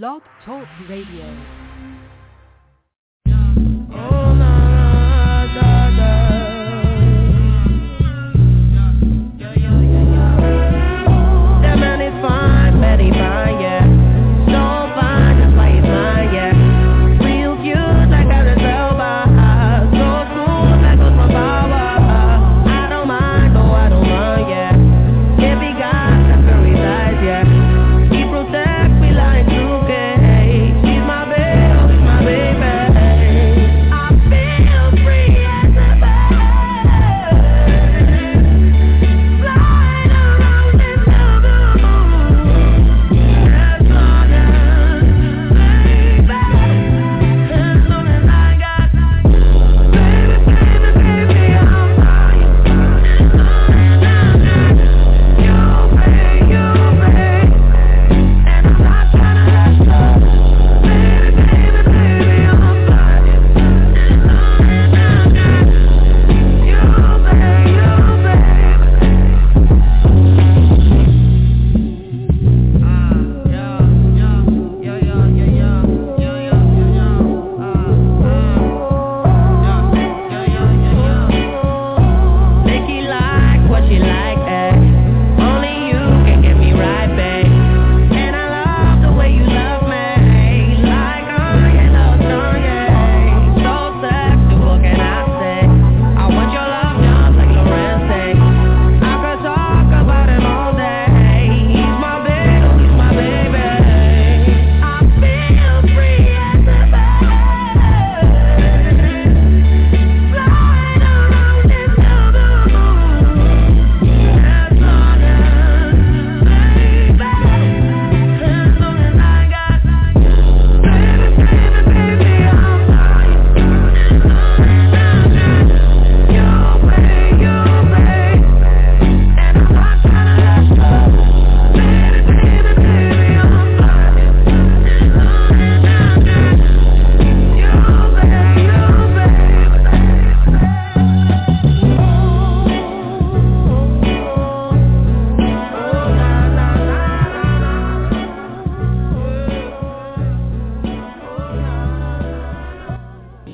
Blog Talk Radio.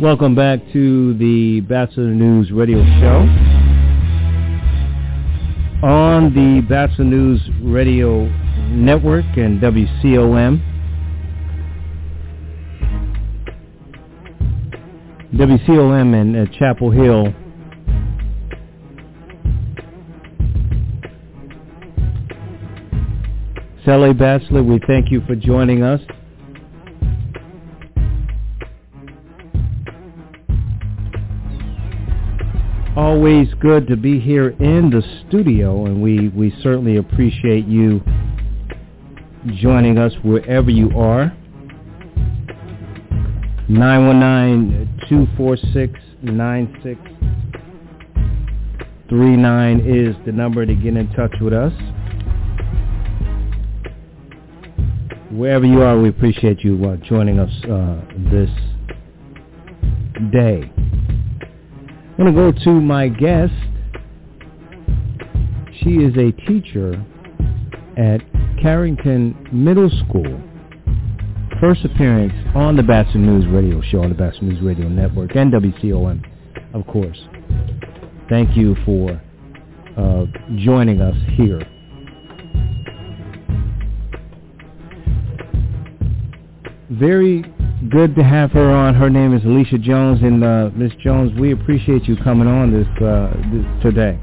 Welcome back to the Batchelor News Radio Show. On the Batchelor News Radio Network and WCOM. WCOM in uh, Chapel Hill. Sally Batchelor, we thank you for joining us. Always good to be here in the studio, and we, we certainly appreciate you joining us wherever you are. 919-246-9639 is the number to get in touch with us. Wherever you are, we appreciate you uh, joining us uh, this day. I'm going to go to my guest. She is a teacher at Carrington Middle School. First appearance on the Batchelor News Radio Show on the Batchelor News Radio Network and WCOM, of course. Thank you for uh, joining us here. Very good to have her on. Her name is Alicia Jones, and uh, Miss Jones, we appreciate you coming on this, uh, this today.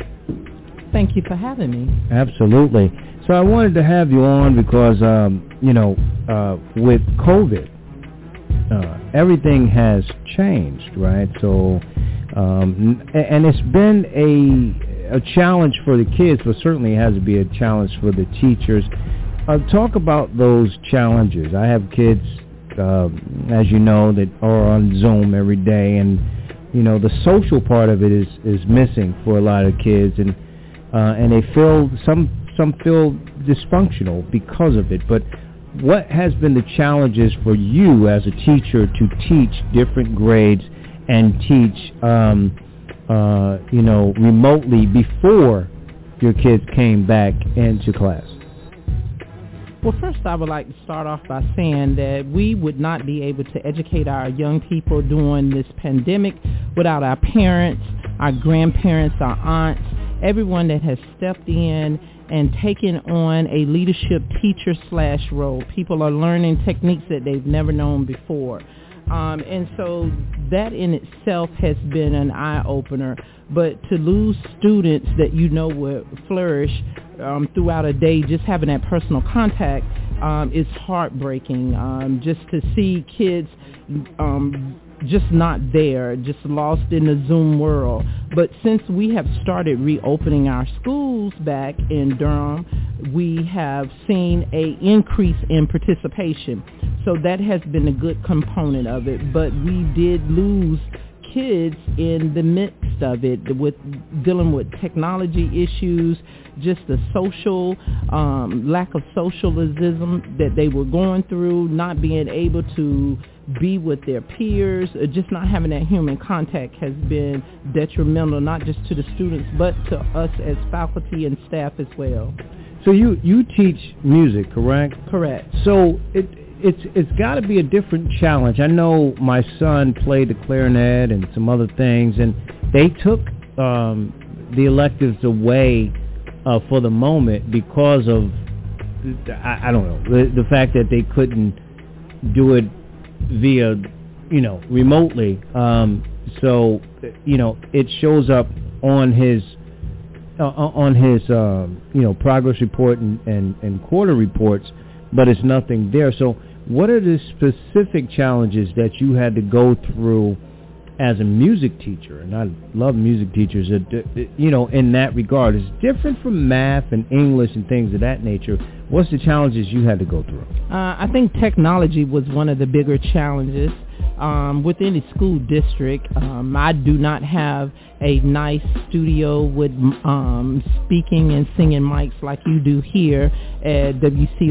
Thank you for having me. Absolutely. So I wanted to have you on because, um, you know, uh, with COVID, uh, everything has changed, right? So, um, and it's been a a challenge for the kids, but certainly it has to be a challenge for the teachers. Uh, talk about those challenges. I have kids uh, as you know, that are on Zoom every day, and you know the social part of it is is missing for a lot of kids, and uh, and they feel some some feel dysfunctional because of it. But what has been the challenges for you as a teacher to teach different grades and teach, um, uh, you know, remotely before your kids came back into class? Well, first I would like to start off by saying that we would not be able to educate our young people during this pandemic without our parents, our grandparents, our aunts, everyone that has stepped in and taken on a leadership teacher slash role. People are learning techniques that they've never known before. Um, and so that in itself has been an eye-opener. But to lose students that you know will flourish um, throughout a day, just having that personal contact um, is heartbreaking. Um, just to see kids um, just not there, just lost in the Zoom world. But since we have started reopening our schools back in Durham, we have seen a increase in participation. So that has been a good component of it. But we did lose kids in the midst of it with dealing with technology issues, just the social um, lack of socialism that they were going through, not being able to be with their peers, uh, just not having that human contact has been detrimental, not just to the students, but to us as faculty and staff as well. So you you teach music, correct? Correct. So it it's it's got to be a different challenge. I know my son played the clarinet and some other things, and they took um, the electives away uh, for the moment because of I, I don't know the, the fact that they couldn't do it via you know remotely. Um, so you know it shows up on his uh, on his um, you know progress report and, and, and quarter reports, but it's nothing there. So what are the specific challenges that you had to go through as a music teacher? And I love music teachers. You know, in that regard, it's different from math and English and things of that nature. What's the challenges you had to go through? Uh, I think technology was one of the bigger challenges um, within the school district. Um, I do not have a nice studio with um, speaking and singing mics like you do here at WCOMFM.org,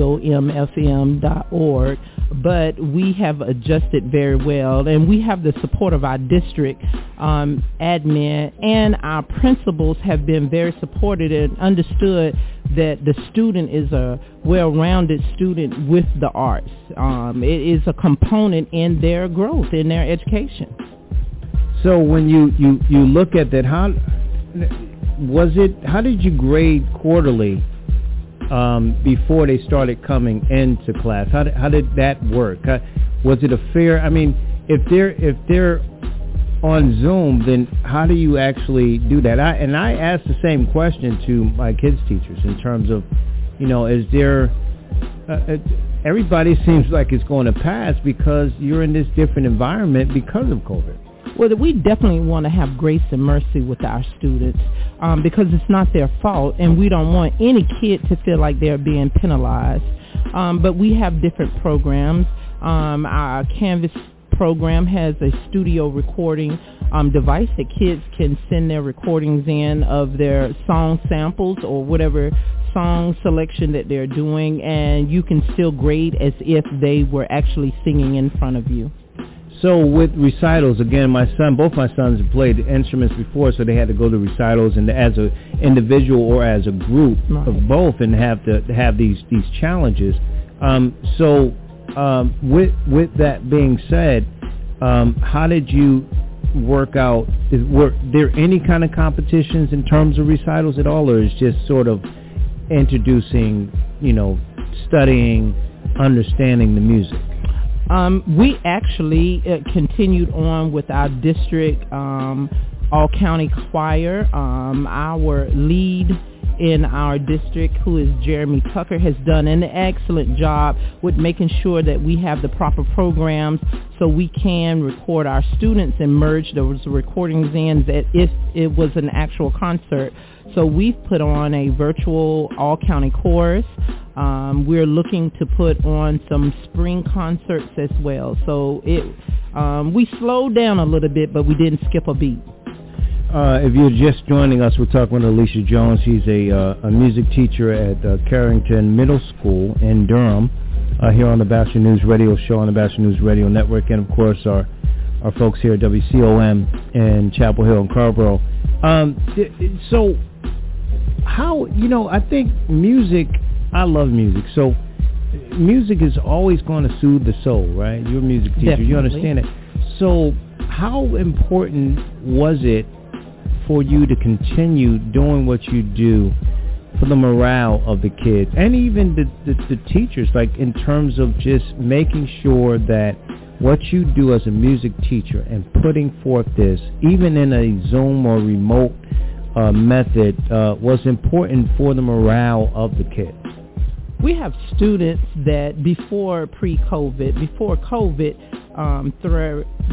but we have adjusted very well, and we have the support of our district um, admin, and our principals have been very supported and understood that the student is a well-rounded student with the arts. Um, it is a component in their growth, in their education. So when you, you, you look at that, how was it? How did you grade quarterly um, before they started coming into class? How did, how did that work? How, was it a fair? I mean, if they're if they're on Zoom, then how do you actually do that? I, and I asked the same question to my kids' teachers in terms of, you know, is there, uh, uh, everybody seems like it's going to pass because you're in this different environment because of COVID. Well, we definitely want to have grace and mercy with our students um, because it's not their fault, and we don't want any kid to feel like they're being penalized. Um, but we have different programs. Um, our Canvas program has a studio recording um, device that kids can send their recordings in of their song samples or whatever song selection that they're doing and you can still grade as if they were actually singing in front of you. So with recitals, again, my son, both my sons have played instruments before, so they had to go to recitals, and as an individual or as a group of both, and have to have these these challenges. Um, so um, with with that being said, um, how did you work out? Is, were there any kind of competitions in terms of recitals at all, or is just sort of introducing, you know, studying, understanding the music? Um, we actually uh, continued on with our district um, all county choir. Um, our lead in our district, who is Jeremy Tucker, has done an excellent job with making sure that we have the proper programs so we can record our students and merge those recordings in that if it was an actual concert. So we've put on a virtual all-county chorus. Um, we're looking to put on some spring concerts as well. So it um, we slowed down a little bit, but we didn't skip a beat. Uh, if you're just joining us, we're talking with Alicia Jones. She's a, uh, a music teacher at uh, Carrington Middle School in Durham, uh, here on the Batchelor News Radio Show on the Batchelor News Radio Network, and of course our our folks here at WCOM in Chapel Hill and Carrboro. Um, so, how you know? I think music. I love music. So, music is always going to soothe the soul, right? You're a music teacher. You understand it. So how important was it for you to continue doing what you do for the morale of the kids and even the, the, the teachers, like in terms of just making sure that what you do as a music teacher and putting forth this, even in a Zoom or remote uh, method, uh, was important for the morale of the kids. We have students that before pre-COVID, before COVID, um,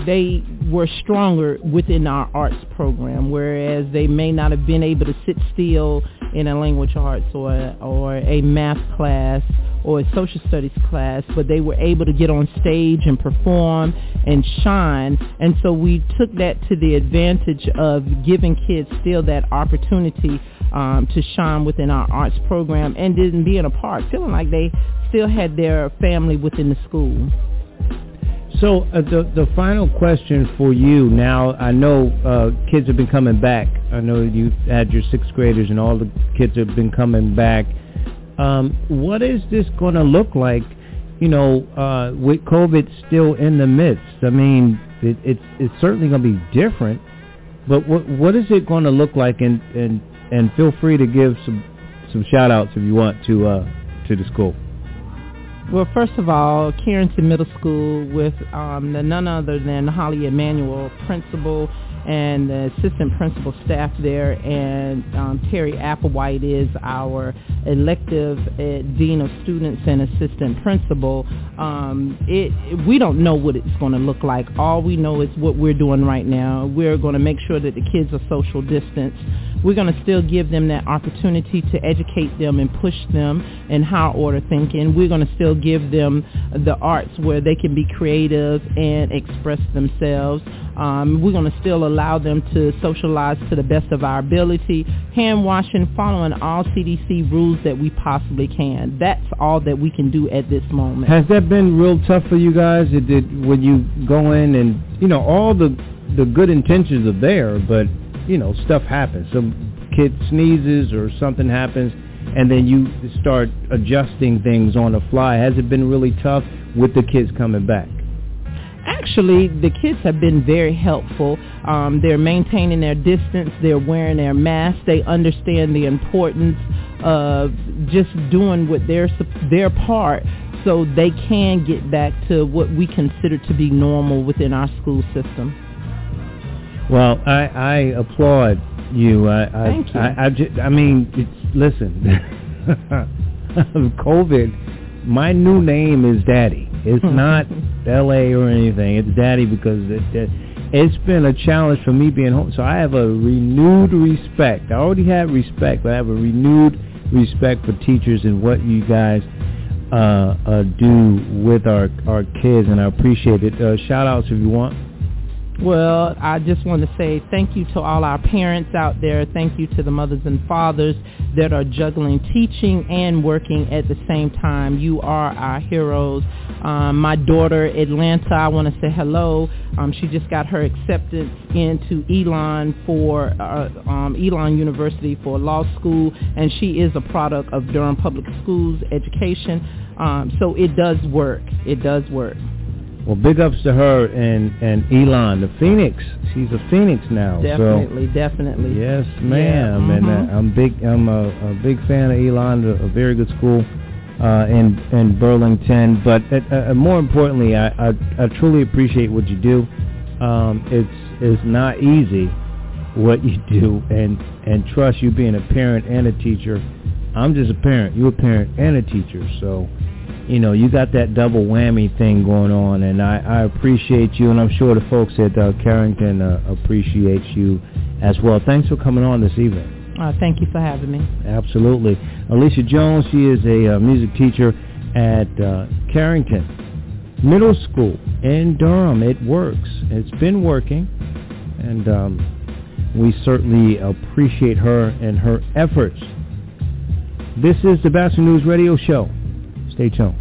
they were stronger within our arts program, whereas they may not have been able to sit still in a language arts or or a math class or a social studies class, but they were able to get on stage and perform and shine. And so we took that to the advantage of giving kids still that opportunity um, to shine within our arts program and didn't being a part, feeling like they still had their family within the school. So uh, the the final question for you now, I know uh, kids have been coming back. I know you had your sixth graders and all the kids have been coming back. Um, what is this going to look like? You know, uh, with COVID still in the midst. I mean, it, it's it's certainly going to be different. But what what is it going to look like? And and and feel free to give some some shout outs if you want to uh, to the school. Well, first of all, Carrington Middle School with um, none other than Holly Emanuel, principal, and the assistant principal staff there, and um, Terry Applewhite is our elective uh, dean of students and assistant principal. Um, it we don't know what it's going to look like. All we know is what we're doing right now. We're going to make sure that the kids are social distance. We're going to still give them that opportunity to educate them and push them in high order thinking. We're going to still give them the arts where they can be creative and express themselves. Um, we're going to still allow them to socialize to the best of our ability, hand washing, following all CDC rules that we possibly can. That's all that we can do at this moment. Has that been real tough for you guys? It did when you go in and you know all the the good intentions are there, but you know stuff happens. Some kid sneezes or something happens, and then you start adjusting things on the fly. Has it been really tough with the kids coming back? Actually, the kids have been very helpful. Um, they're maintaining their distance. They're wearing their masks. They understand the importance of just doing what their their part so they can get back to what we consider to be normal within our school system. Well, I, I applaud you. I, I, Thank you. I, I, ju- I mean, it's, listen, COVID, my new name is Daddy. It's not L.A. or anything. It's Daddy because it, it, it's been a challenge for me being home. So I have a renewed respect. I already had respect, but I have a renewed respect for teachers and what you guys uh, uh, do with our our kids, and I appreciate it. Uh, shout outs if you want. Well, I just want to say thank you to all our parents out there. Thank you to the mothers and fathers that are juggling teaching and working at the same time. You are our heroes. Um, my daughter, Atlanta, I want to say hello. Um, she just got her acceptance into Elon for uh, um, Elon University for law school, and she is a product of Durham Public Schools education. Um, so it does work. It does work. Well, big ups to her and and Elon, the Phoenix. She's a Phoenix now. Definitely, So, definitely. yes, ma'am. Yeah, And mhm. uh, I'm big. I'm a, a big fan of Elon. A, a very good school uh, in in Burlington. But uh, uh, more importantly, I, I I truly appreciate what you do. Um, it's it's not easy what you do, and and trust you being a parent and a teacher. I'm just a parent. You're a parent and a teacher, so you know, you got that double whammy thing going on, and I, I appreciate you, and I'm sure the folks at uh, Carrington uh, appreciate you as well. Thanks for coming on this evening. Uh, thank you for having me. Absolutely. Alicia Jones, she is a uh, music teacher at uh, Carrington Middle School in Durham. It works. It's been working, and um, we certainly appreciate her and her efforts. This is the Batchelor News Radio Show. Stay tuned.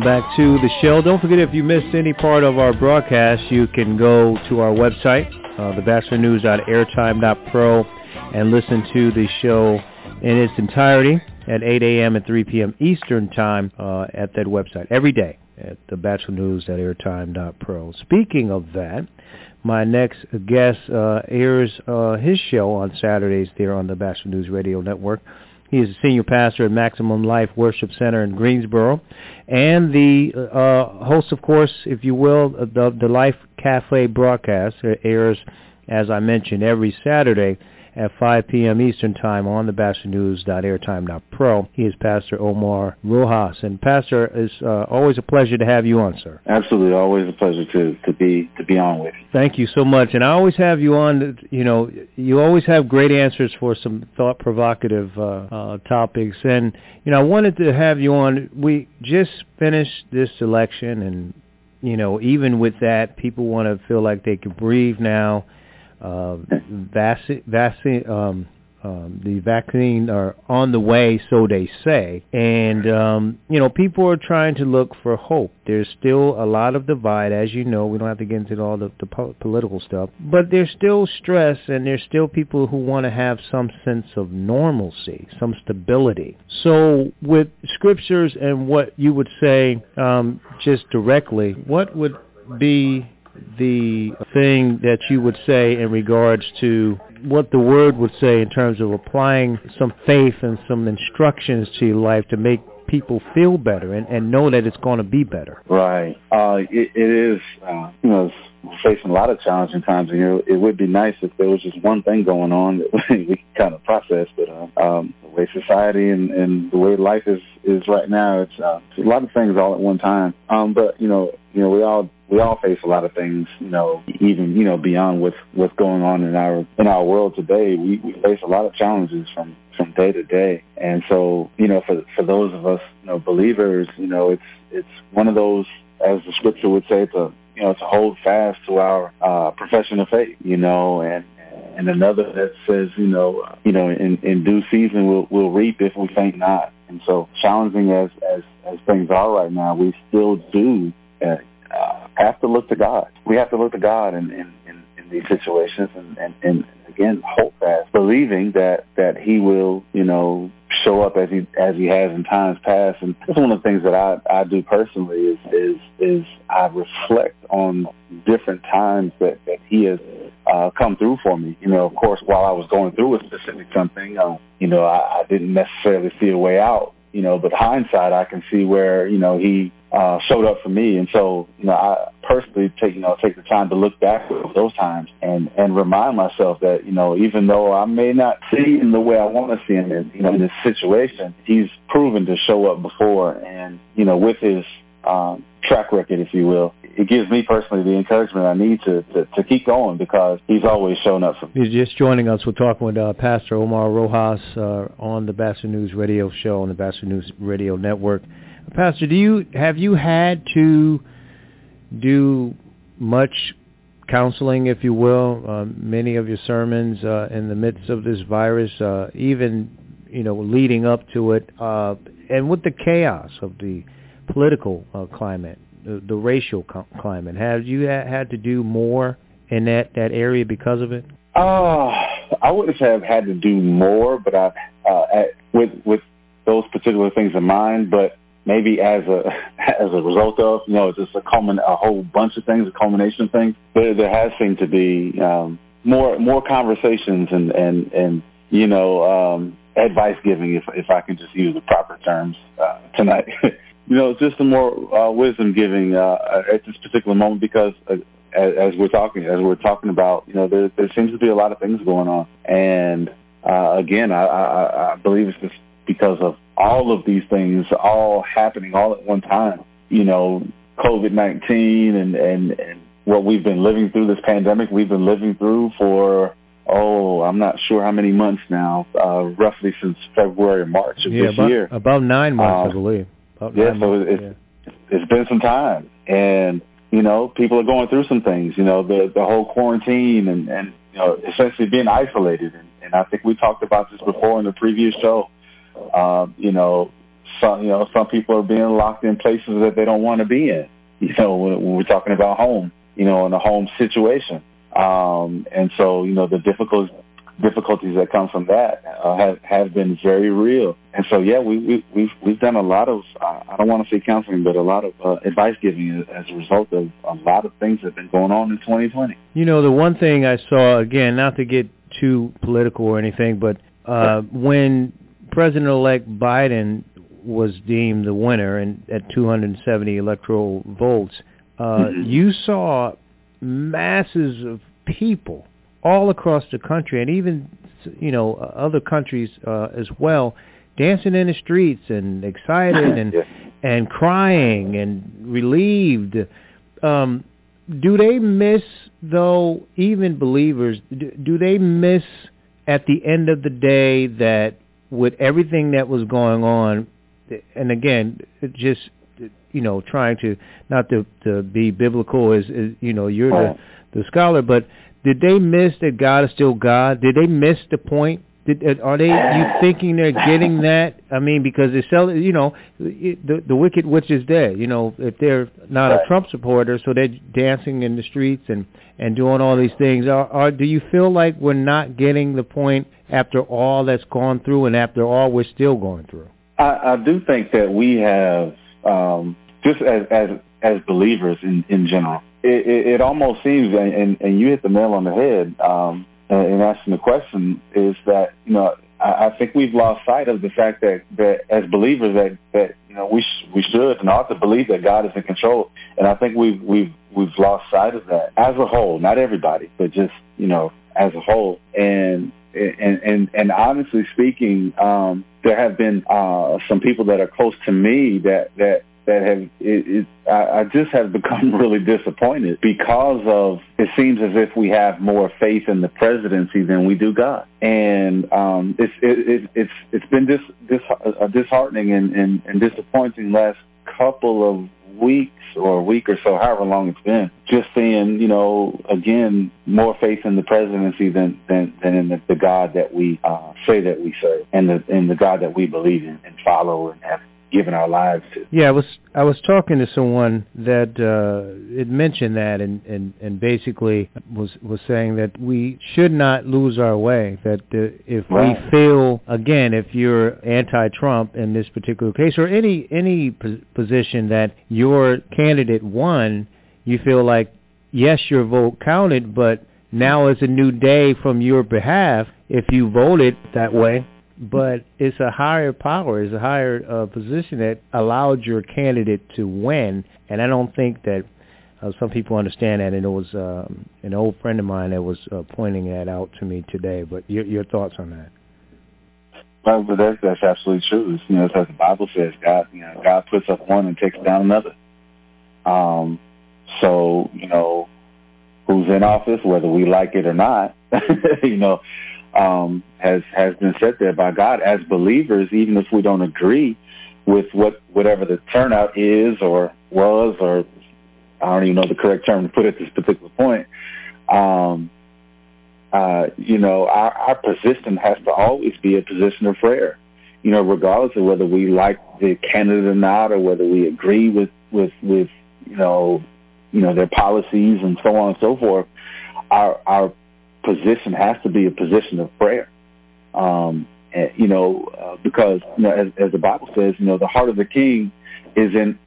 Welcome back to the show. Don't forget if you missed any part of our broadcast, you can go to our website, uh, thebatchelornews.airtime.pro, and listen to the show in its entirety at 8 a.m. and 3 p.m. Eastern Time uh, at that website every day at thebatchelornews.airtime.pro. Speaking of that, my next guest uh, airs uh, his show on Saturdays there on the Batchelor News Radio Network. He is a senior pastor at Maximum Life Worship Center in Greensboro, and the uh, host, of course, if you will, the, the Life Cafe broadcast airs, as I mentioned, every Saturday at 5 p.m. Eastern Time on the BatchelorNews.airtime.pro. He is Pastor Omar Rojas. And Pastor, it's uh, always a pleasure to have you on, sir. Absolutely, always a pleasure to, to be to be on with you. Thank you so much. And I always have you on, you know, you always have great answers for some thought-provocative uh, uh, topics. And, you know, I wanted to have you on. We just finished this election and, you know, even with that, people want to feel like they can breathe now uh, vaccine, um, um, the vaccine are on the way, so they say. And, um, you know, people are trying to look for hope. There's still a lot of divide, as you know. We don't have to get into all the, the po- political stuff. But there's still stress, and there's still people who want to have some sense of normalcy, some stability. So with scriptures and what you would say um, just directly, what would be the thing that you would say in regards to what the word would say in terms of applying some faith and some instructions to your life to make people feel better and, and know that it's going to be better. Right. Uh, it, it is, uh, you know, facing a lot of challenging times, and you know, it would be nice if there was just one thing going on that we could kind of process. But uh, um, the way society and, and the way life is is right now, it's, uh, it's a lot of things all at one time. Um, but you know, you know, we all we all face a lot of things, you know, even, you know, beyond what's what's going on in our in our world today. We, we face a lot of challenges from from day to day. And so, you know, for for those of us, you know, believers, you know, it's it's one of those as the scripture would say to you know, to hold fast to our uh profession of faith, you know, and and another that says, you know, you know, in, in due season we'll we'll reap if we faint not. And so challenging as as as things are right now, we still do uh, uh, have to look to God. We have to look to God in, in, in, in these situations and, and, and again hold fast, believing that, that he will, you know, show up as he as he has in times past. And that's one of the things that I, I do personally is is is I reflect on different times that, that he has uh, come through for me. You know, of course, while I was going through a specific something, um, you know, I, I didn't necessarily see a way out. You know, but hindsight, I can see where you know he uh, showed up for me. And so, you know, I personally take, you know, take the time to look back at those times and, and remind myself that, you know, even though I may not see him the way I want to see him in, you know, in this situation, he's proven to show up before. And, you know, with his um, track record, if you will, it gives me personally the encouragement I need to, to, to keep going because he's always shown up for me. You're just joining us. We're talking with uh, Pastor Omar Rojas uh, on the Batchelor News Radio Show on the Batchelor News Radio Network. Pastor, do you have you had to do much counseling, if you will, uh, many of your sermons uh, in the midst of this virus, uh, even you know leading up to it, uh, and with the chaos of the political uh, climate, the, the racial co- climate, have you ha- had to do more in that that area because of it? Uh, I wouldn't say I've had to do more, but I've uh, with with those particular things in mind, but maybe as a as a result of you know just a culmin a whole bunch of things, a culmination of things. There there has seemed to be um, more more conversations and and and you know um, advice giving, if if I can just use the proper terms uh, tonight. you know, just some more uh, wisdom giving uh, at this particular moment because. Uh, as, as we're talking, as we're talking about, you know, there, there seems to be a lot of things going on, and uh, again, I, I, I believe it's just because of all of these things all happening all at one time. You know, COVID-19 and, and, and what we've been living through, this pandemic we've been living through for, oh, I'm not sure how many months now, uh, roughly since February or March of yeah, this about, year. About nine months, Um, I believe. About Yeah, so months, it's, it's been some time. And, you know, people are going through some things, you know, the, the whole quarantine and, and, you know, essentially being isolated. And, and I think we talked about this before in the previous show. Um, you know, some you know some people are being locked in places that they don't want to be in. You know, when, when we're talking about home, you know, in a home situation, um, and so you know the difficult difficulties that come from that uh, have have been very real. And so yeah, we, we we've we've done a lot of I don't want to say counseling, but a lot of uh, advice giving as a result of a lot of things that have been going on in 2020. You know, the one thing I saw again, not to get too political or anything, but uh, when President-elect Biden was deemed the winner and at 270 electoral votes, uh, mm-hmm. you saw masses of people all across the country and even you know other countries uh, as well dancing in the streets and excited and yeah. and crying and relieved um do they miss though even believers do, do they miss at the end of the day that with everything that was going on and again just you know trying to not to to be biblical as, as you know you're the the scholar but did they miss that God is still God? Did they miss the point? Did, are they you thinking they're getting that? I mean, because they sell, you know, the the wicked witch is dead. You know, if they're not a Trump supporter, so they're dancing in the streets and and doing all these things. Are, are do you feel like we're not getting the point after all that's gone through, and after all we're still going through? I, I do think that we have um, just as as as believers in in general it, it, it almost seems, and, and you hit the nail on the head um, in asking the question, is that you know I, I think we've lost sight of the fact that that as believers that that you know we sh- we should and ought to believe that God is in control, and I think we've we've we've lost sight of that as a whole, not everybody, but just you know as a whole, and and and, and honestly speaking, um, there have been uh, some people that are close to me that that that have it, it, I, I just have become really disappointed because of it seems as if we have more faith in the presidency than we do God, and um, it's it, it, it's it's been dis, dis, uh, disheartening and, and, and disappointing last couple of weeks or a week or so, however long it's been, just seeing, you know, again, more faith in the presidency than than, than in the, the God that we uh, say that we serve and the in the God that we believe in and follow and have given our lives to. Yeah, I was I was talking to someone that uh, had mentioned that and, and, and basically was was saying that we should not lose our way. That uh, if right. we feel again, if you're anti-Trump in this particular case or any any position that your candidate won, you feel like yes, your vote counted, but now is a new day from your behalf if you voted that way but it's a higher power, it's a higher uh, position that allowed your candidate to win. And I don't think that uh, some people understand that. And it was um, an old friend of mine that was uh, pointing that out to me today. But your, your thoughts on that? Well, but that's that's absolutely true. It's, you know, as the Bible says, God, you know, God puts up one and takes down another. Um, so you know, who's in office, whether we like it or not, you know, um, has has been said there by God as believers, even if we don't agree with what whatever the turnout is or was, or I don't even know the correct term to put at this particular point. Um, uh, you know, our, our position has to always be a position of prayer. You know, regardless of whether we like the candidate or not, or whether we agree with with with you know, you know their policies and so on and so forth. Our our position has to be a position of prayer. Um, and, you know, uh, because you know, as, as the Bible says, you know, the heart of the king is in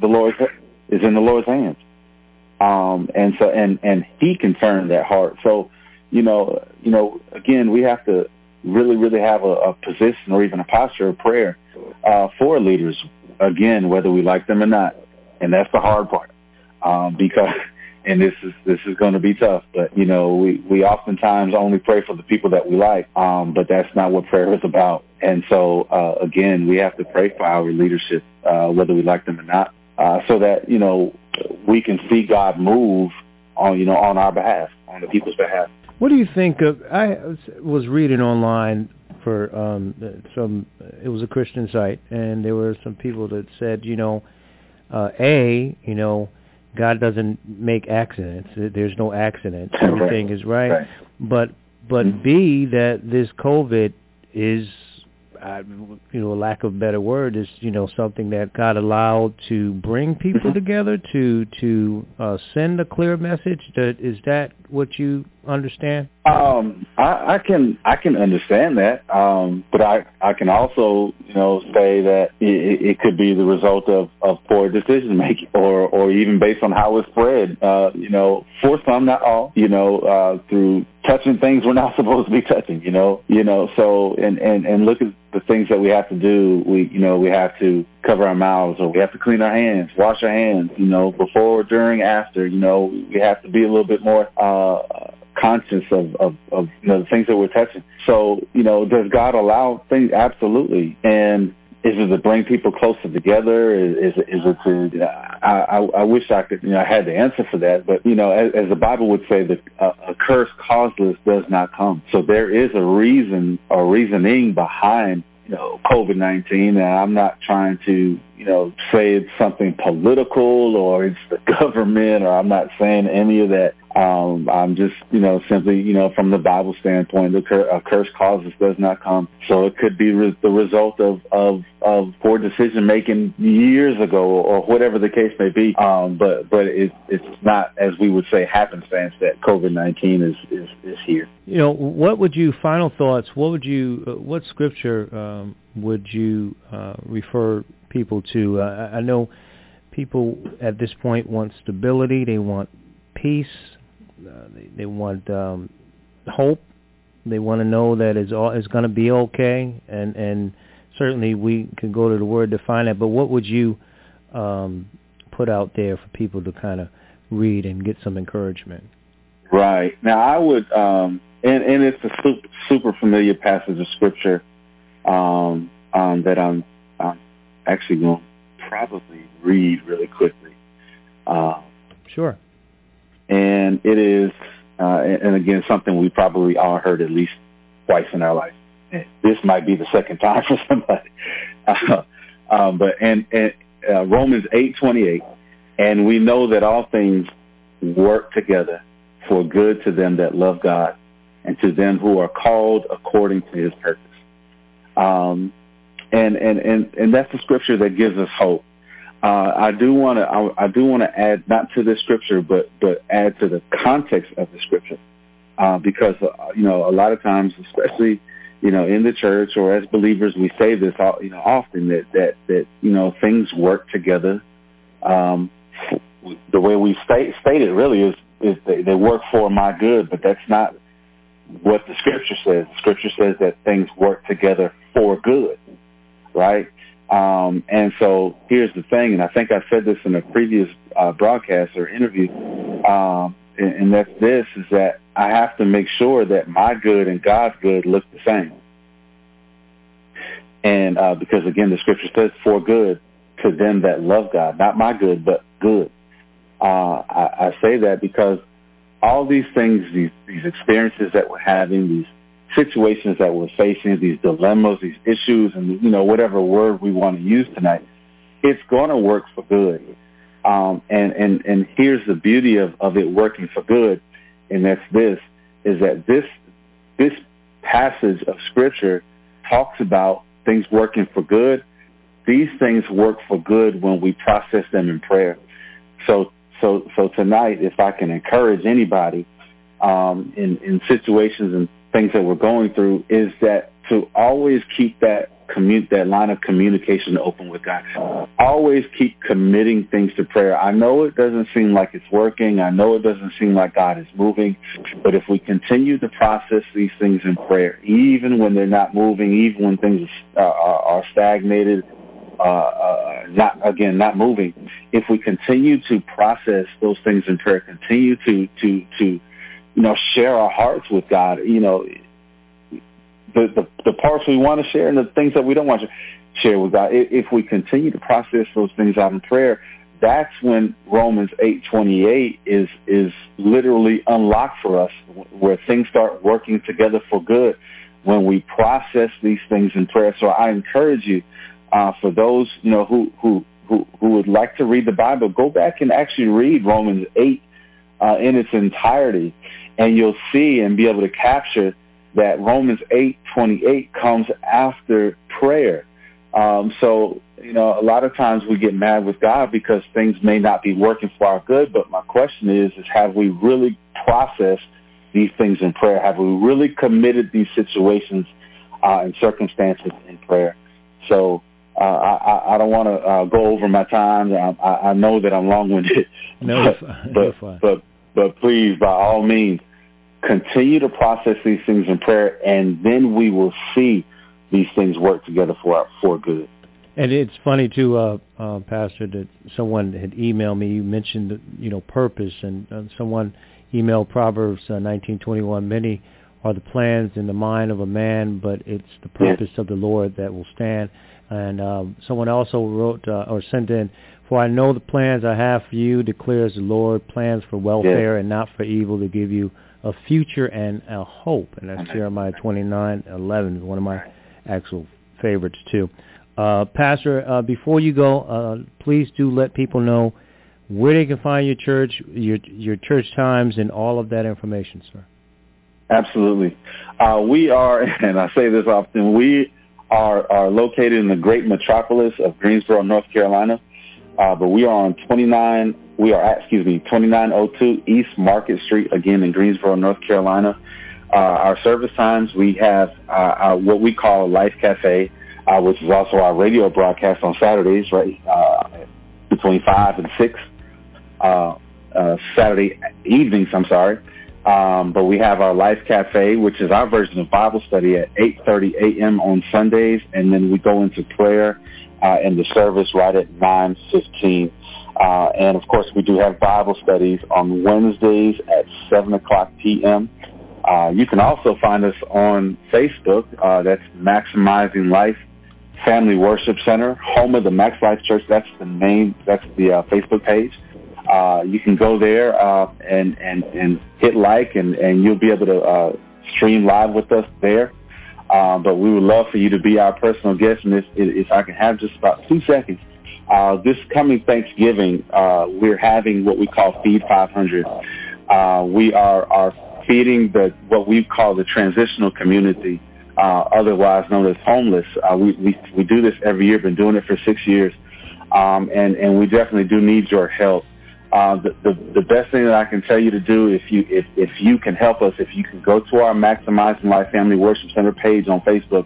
the Lord's is in the Lord's hands, um, and so and and He can turn that heart. So, you know, you know, again, we have to really, really have a, a position or even a posture of prayer uh, for leaders. Again, whether we like them or not, and that's the hard part, um, because and this is this is going to be tough. But you know, we we oftentimes only pray for the people that we like, um, but that's not what prayer is about. And so uh, again, we have to pray for our leadership, uh, whether we like them or not, uh, so that you know we can see God move on you know on our behalf, on the people's behalf. What do you think of? I was reading online for um, some. It was a Christian site, and there were some people that said, you know, uh, a, you know God doesn't make accidents. There's no accidents. Everything right. is right. right. But but mm-hmm. B that this COVID is I, you know, lack of a better word, is you know something that God allowed to bring people Mhm. together to to uh, send a clear message. That, is that what you understand? Um, I, I can I can understand that, um, but I I can also you know say that it, it could be the result of, of poor decision making, or or even based on how it's spread. Uh, you know, for some, not all. You know, uh, through touching things we're not supposed to be touching. You know, you know. So and and and look at the things that we have to do. We you know we have to cover our mouths, or we have to clean our hands, wash our hands. You know, before, during, after. You know, we have to be a little bit more. Uh, conscious of, of, of you know the things that we're touching. So you know, does God allow things? Absolutely. And is it to bring people closer together? Is is, is it to? I, I I wish I could. You know, I had the answer for that. But you know, as, as the Bible would say, that uh, a curse causeless does not come. So there is a reason or reasoning behind you know, COVID-19, and I'm not trying to, you know, say it's something political or it's the government or I'm not saying any of that. Um, I'm just, you know, simply, you know, from the Bible standpoint, the cur- a curse causes does not come. So it could be re- the result of, of, of poor decision making years ago or whatever the case may be. Um, but, but it, it's not, as we would say, happenstance that COVID-19 is, is, is here. You know, what would you final thoughts? What would you? Uh, what scripture um, would you uh, refer people to? Uh, I know people at this point want stability. They want peace. Uh, they, they want um, hope. They want to know that it's all it's going to be okay. And and certainly we can go to the word to find that. But what would you um, put out there for people to kind of read and get some encouragement? Right. Now I would, um, and, and it's a super, super familiar passage of scripture um, um, that I'm, I'm actually going to probably read really quickly. Uh, Sure. And it is, uh, and, again, something we probably all heard at least twice in our life. This might be the second time for somebody. Uh, um, but and, and uh, Romans eight twenty eight, and we know that all things work together for good to them that love God and to them who are called according to His purpose. Um, and and and and that's the scripture that gives us hope. Uh, I do want to I, I do want to add not to the scripture, but but add to the context of the scripture, uh, because uh, you know a lot of times, especially you know in the church or as believers, we say this you know often that that that you know things work together. Um, the way we state state it really is is they, they work for my good, but that's not what the scripture says. The scripture says that things work together for good, right? Um, and so here's the thing, and I think I said this in a previous uh, broadcast or interview, um, and, and that's this, is that I have to make sure that my good and God's good look the same. And uh, because, again, the scripture says for good to them that love God, not my good, but good. Uh, I, I say that because all these things, these, these experiences that we're having, these situations that we're facing, these dilemmas, these issues, and you know whatever word we want to use tonight, it's going to work for good. Um, and and and here's the beauty of, of it working for good, and that's this: is that this this passage of scripture talks about things working for good. These things work for good when we process them in prayer. So so so tonight, if I can encourage anybody um, in in situations and things that we're going through, is that to always keep that that line of communication open with God. Always keep committing things to prayer. I know it doesn't seem like it's working. I know it doesn't seem like God is moving, but if we continue to process these things in prayer, even when they're not moving, even when things are, are stagnated, uh, uh, not again not moving, if we continue to process those things in prayer, continue to to to you know share our hearts with God, you know the, the, the parts we want to share and the things that we don't want to share with God. If we continue to process those things out in prayer, that's when Romans 8:28 is is literally unlocked for us, where things start working together for good when we process these things in prayer. So I encourage you, uh, for those you know who who who who would like to read the Bible, go back and actually read Romans 8 uh, in its entirety, and you'll see and be able to capture that Romans 8:28 comes after prayer. Um, so you know, a lot of times we get mad with God because things may not be working for our good. But my question is, is have we really processed these things in prayer? Have we really committed these situations uh, and circumstances in prayer? So uh, I, I don't want to uh, go over my time. I, I know that I'm long-winded. No, but, but, but but please, by all means, continue to process these things in prayer, and then we will see these things work together for our, for good. And it's funny too, uh, uh, Pastor, that someone had emailed me. You mentioned, you know, purpose, and uh, someone emailed Proverbs uh, 19:21. Many are the plans in the mind of a man, but it's the purpose of the Lord that will stand. And um, someone also wrote uh, or sent in, "For I know the plans I have for you," declares the Lord, plans for welfare and not for evil, to give you a future and a hope. And that's Jeremiah 29:11, one of my actual favorites too. Uh, Pastor, uh, before you go, uh, please do let people know where they can find your church, your your church times, and all of that information, sir. Absolutely. Uh, we are, and I say this often, we are, are located in the great metropolis of Greensboro, North Carolina. Uh, but we are on 29, we are at, excuse me, 2902 East Market Street, again in Greensboro, North Carolina. Uh, our service times, we have uh, our, what we call Life Cafe, uh, which is also our radio broadcast on Saturdays, right, uh, between 5 and 6, uh, uh, Saturday evenings, I'm sorry. Um, but we have our Life Cafe, which is our version of Bible study at 8.30 a.m. on Sundays, and then we go into prayer uh, and the service right at 9.15. Uh, and, of course, we do have Bible studies on Wednesdays at 7 o'clock p.m. Uh, you can also find us on Facebook. Uh, that's Maximizing Life Family Worship Center, home of the Max Life Church. That's the name. That's the uh, Facebook page. Uh, you can go there uh, and and and hit like, and and you'll be able to uh, stream live with us there. Um, but we would love for you to be our personal guest. And if, if I can have just about two seconds, uh, this coming Thanksgiving, uh, we're having what we call Feed 500. Uh, we are, are feeding the what we call the transitional community, uh, otherwise known as homeless. Uh, we, we we do this every year. Been doing it for six years, um, and and we definitely do need your help. Uh, the, the the best thing that I can tell you to do if you if if you can help us, if you can go to our Maximizing Life Family Worship Center page on Facebook,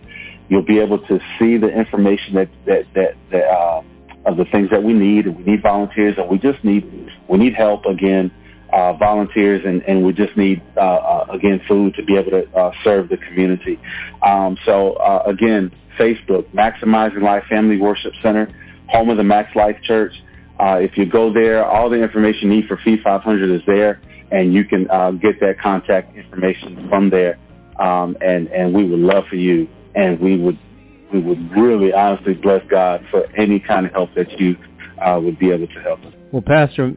you'll be able to see the information that that that, that uh, of the things that we need. We need volunteers, and we just need we need help again, uh, volunteers, and and we just need uh, uh, again food to be able to uh, serve the community. Um, so uh, again, Facebook Maximizing Life Family Worship Center, home of the Max Life Church. Uh, if you go there, all the information you need for Feed 500 is there, and you can uh, get that contact information from there. Um, and and we would love for you, and we would we would really honestly bless God for any kind of help that you uh, would be able to help us. Well, Pastor,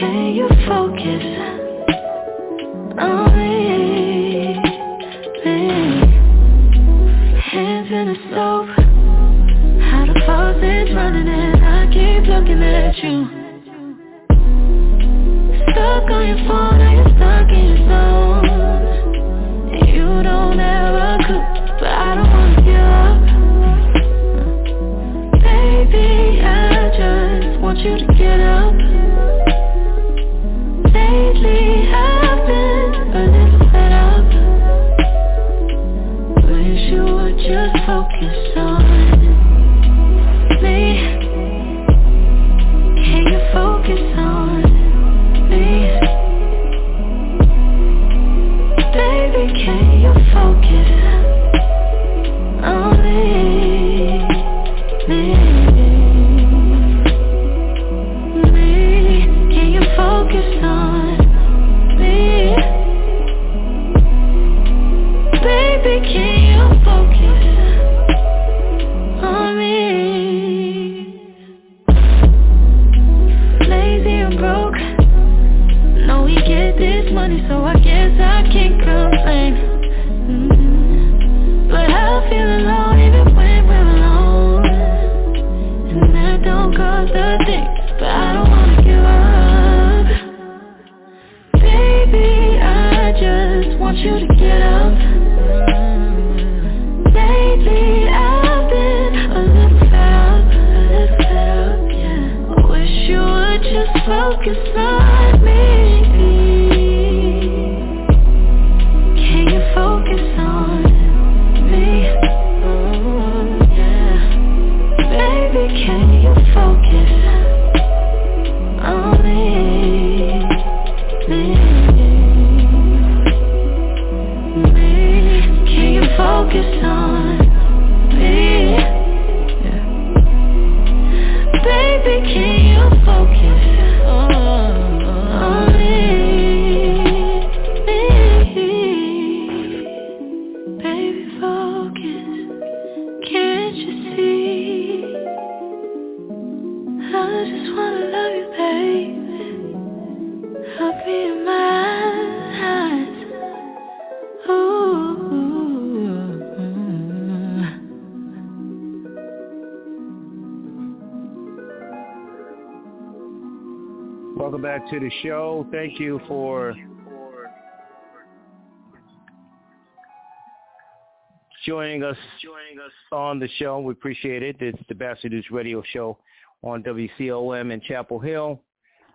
can you focus on me? Hands in the stove How the faucet's running and I keep looking at you. Stuck on your phone, now you're stuck in your zone. You don't ever cook, but I don't wanna give up. Baby, I just want you to get up back to the show. Thank you for joining us on the show. We appreciate it. It's the Batchelor News Radio Show on WCOM in Chapel Hill,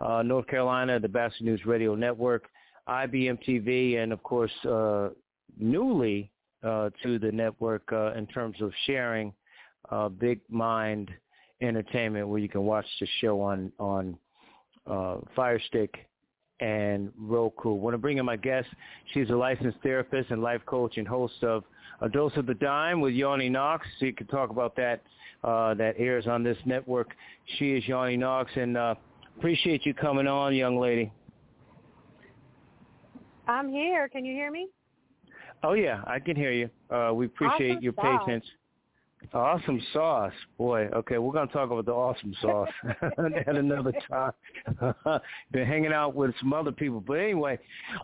uh, North Carolina, the Batchelor News Radio Network, IBM TV, and of course, uh, newly uh, to the network uh, in terms of sharing uh, Big Mind Entertainment, where you can watch the show on on uh, Fire Stick and Roku. Want to bring in my guest. She's a licensed therapist and life coach and host of A Dose of the Dime with Yawnie Knox. So you can talk about that. Uh, that airs on this network. She is Yawnie Knox, and uh, appreciate you coming on, young lady. I'm here. Can you hear me? Oh yeah, I can hear you. Uh, we appreciate Awesome your sauce. patience. Awesome sauce, boy. Okay, we're gonna talk about the awesome sauce at another time. Been hanging out with some other people, but anyway,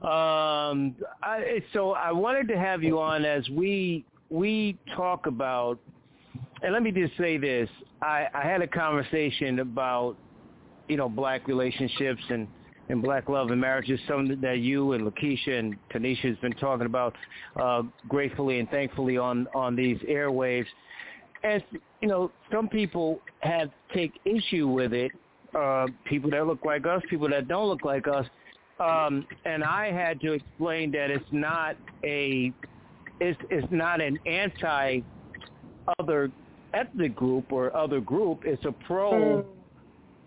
um, I, so I wanted to have you on as we we talk about. And let me just say this: I, I had a conversation about you know black relationships and and black love and marriage is something that you and Lakeisha and Tanisha has been talking about uh, gratefully and thankfully on on these airwaves. As you know, some people have take issue with it. Uh, people that look like us, people that don't look like us, um, and I had to explain that it's not a it's it's not an anti other ethnic group or other group. It's a pro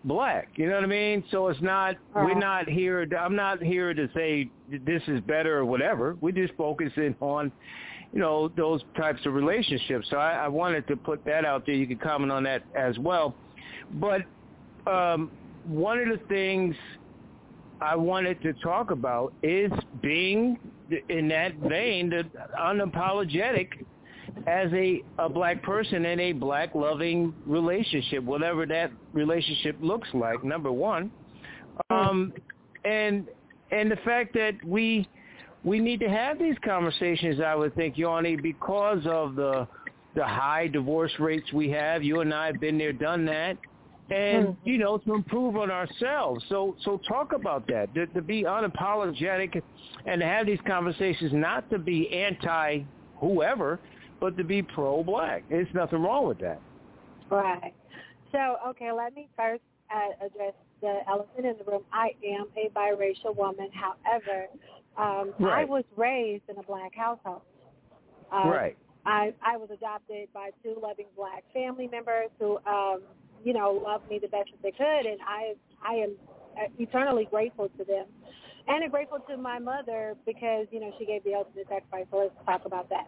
black. You know what I mean? So it's not we're Uh-huh. not here. I'm not here to say this is better or whatever. We're just focusing on you know those types of relationships. So I, I wanted to put that out there. You can comment on that as well. But um, one of the things I wanted to talk about is being in that vein, the unapologetic as a, a black person in a black loving relationship, whatever that relationship looks like, number one. Um, and and the fact that we we need to have these conversations, I would think, Yawnie, because of the the high divorce rates we have. You and I have been there, done that, and Mm-hmm. you know to improve on ourselves. So so talk about that. To, to be unapologetic and to have these conversations, not to be anti whoever, but to be pro black. There's nothing wrong with that. Right. So, okay, let me first uh, address the elephant in the room. I am a biracial woman. However, um, I was raised in a black household. Um, right. I I was adopted by two loving black family members who, um, you know, loved me the best that they could, and I I am uh, eternally grateful to them, and I'm grateful to my mother because you know she gave the ultimate sacrifice. So let's talk about that.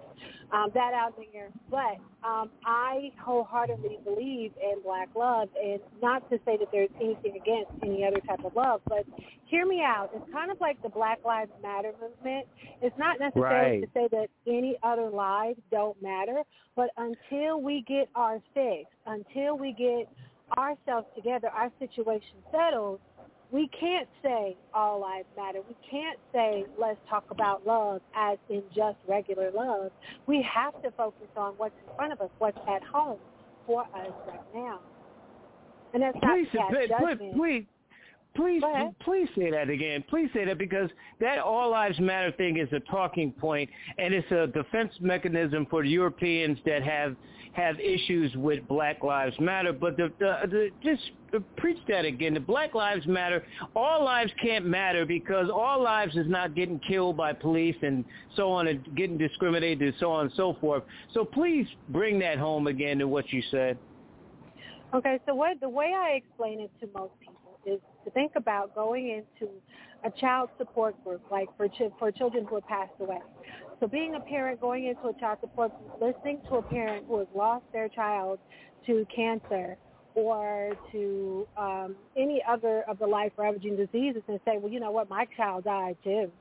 Um, that out there, but um, I wholeheartedly believe in black love, and not to say that there's anything against any other type of love, but hear me out. It's kind of like the Black Lives Matter movement. It's not necessarily Right. to say that any other lives don't matter, but until we get our fix, until we get ourselves together, our situation settled, we can't say all lives matter. We can't say let's talk about love as in just regular love. We have to focus on what's in front of us, what's at home for us right now. And that's not Please, to please, judgment. please, please, please say that again. Please say that because that all lives matter thing is a talking point, and it's a defense mechanism for Europeans that have have issues with Black Lives Matter. But the, the, the just preach that again. The Black Lives Matter. All lives can't matter because all lives is not getting killed by police and so on, and getting discriminated and so on and so forth. So please bring that home again to what you said. Okay, so what the way I explain it to most people is to think about going into a child support group, like for ch- for children who have passed away. So being a parent, going into a child support listening to a parent who has lost their child to cancer or to um, any other of the life-ravaging diseases, and say, well, you know what, my child died too.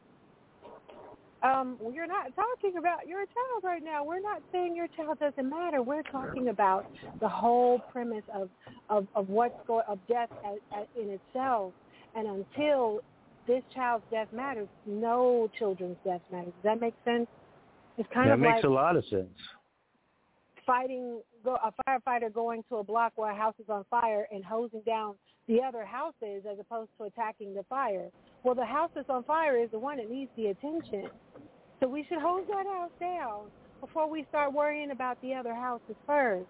Um, you're not talking about your child right now. We're not saying your child doesn't matter. We're talking about the whole premise of of, of what's going of death as, as in itself. And until this child's death matters, no children's death matters. Does that make sense? It's kind of that of makes like a lot of sense. fighting go, a firefighter going to a block where a house is on fire and hosing down the other houses as opposed to attacking the fire. Well, the house that's on fire is the one that needs the attention. So we should hold that house down before we start worrying about the other houses first.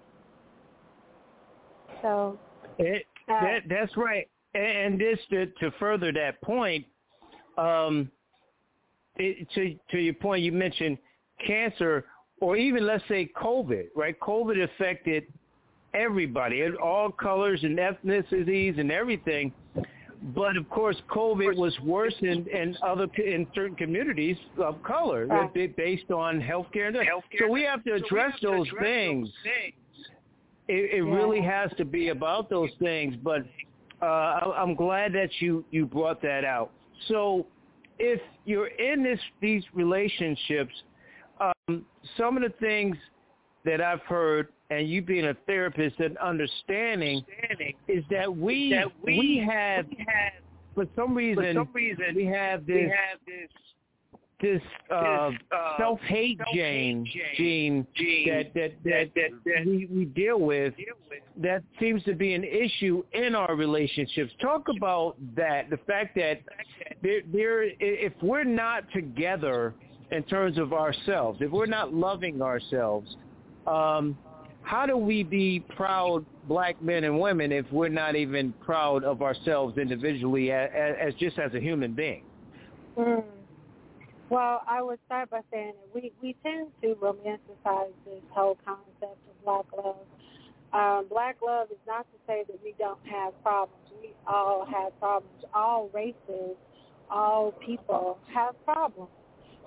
So, It, uh, that, that's right. And this to, to further that point, um, it, to to your point, you mentioned cancer, or even let's say COVID. Right? COVID affected everybody, all colors and ethnicities and everything. But of course, COVID was worse in, in other in certain communities of color ba- based on healthcare. and- So we have to address those things. It, it really has to be about those things. But uh, I, I'm glad that you you brought that out. So if you're in this these relationships, um, some of the things that I've heard, and you being a therapist and understanding, is that we That we- we have for some reason, some reason, we have we this have this this uh, This, uh, self-hate gene- gene gene that that that, that- that we, we deal with deal with that seems to be an issue in our relationships. Talk about that, the fact that there, there, if we're not together in terms of ourselves, if we're not loving ourselves, um, how do we be proud black men and women if we're not even proud of ourselves individually as, as just as a human being? Mm. Well, I would start by saying that we, we tend to romanticize this whole concept of black love. Um, black love is not to say that we don't have problems. We all have problems. All races, all people have problems.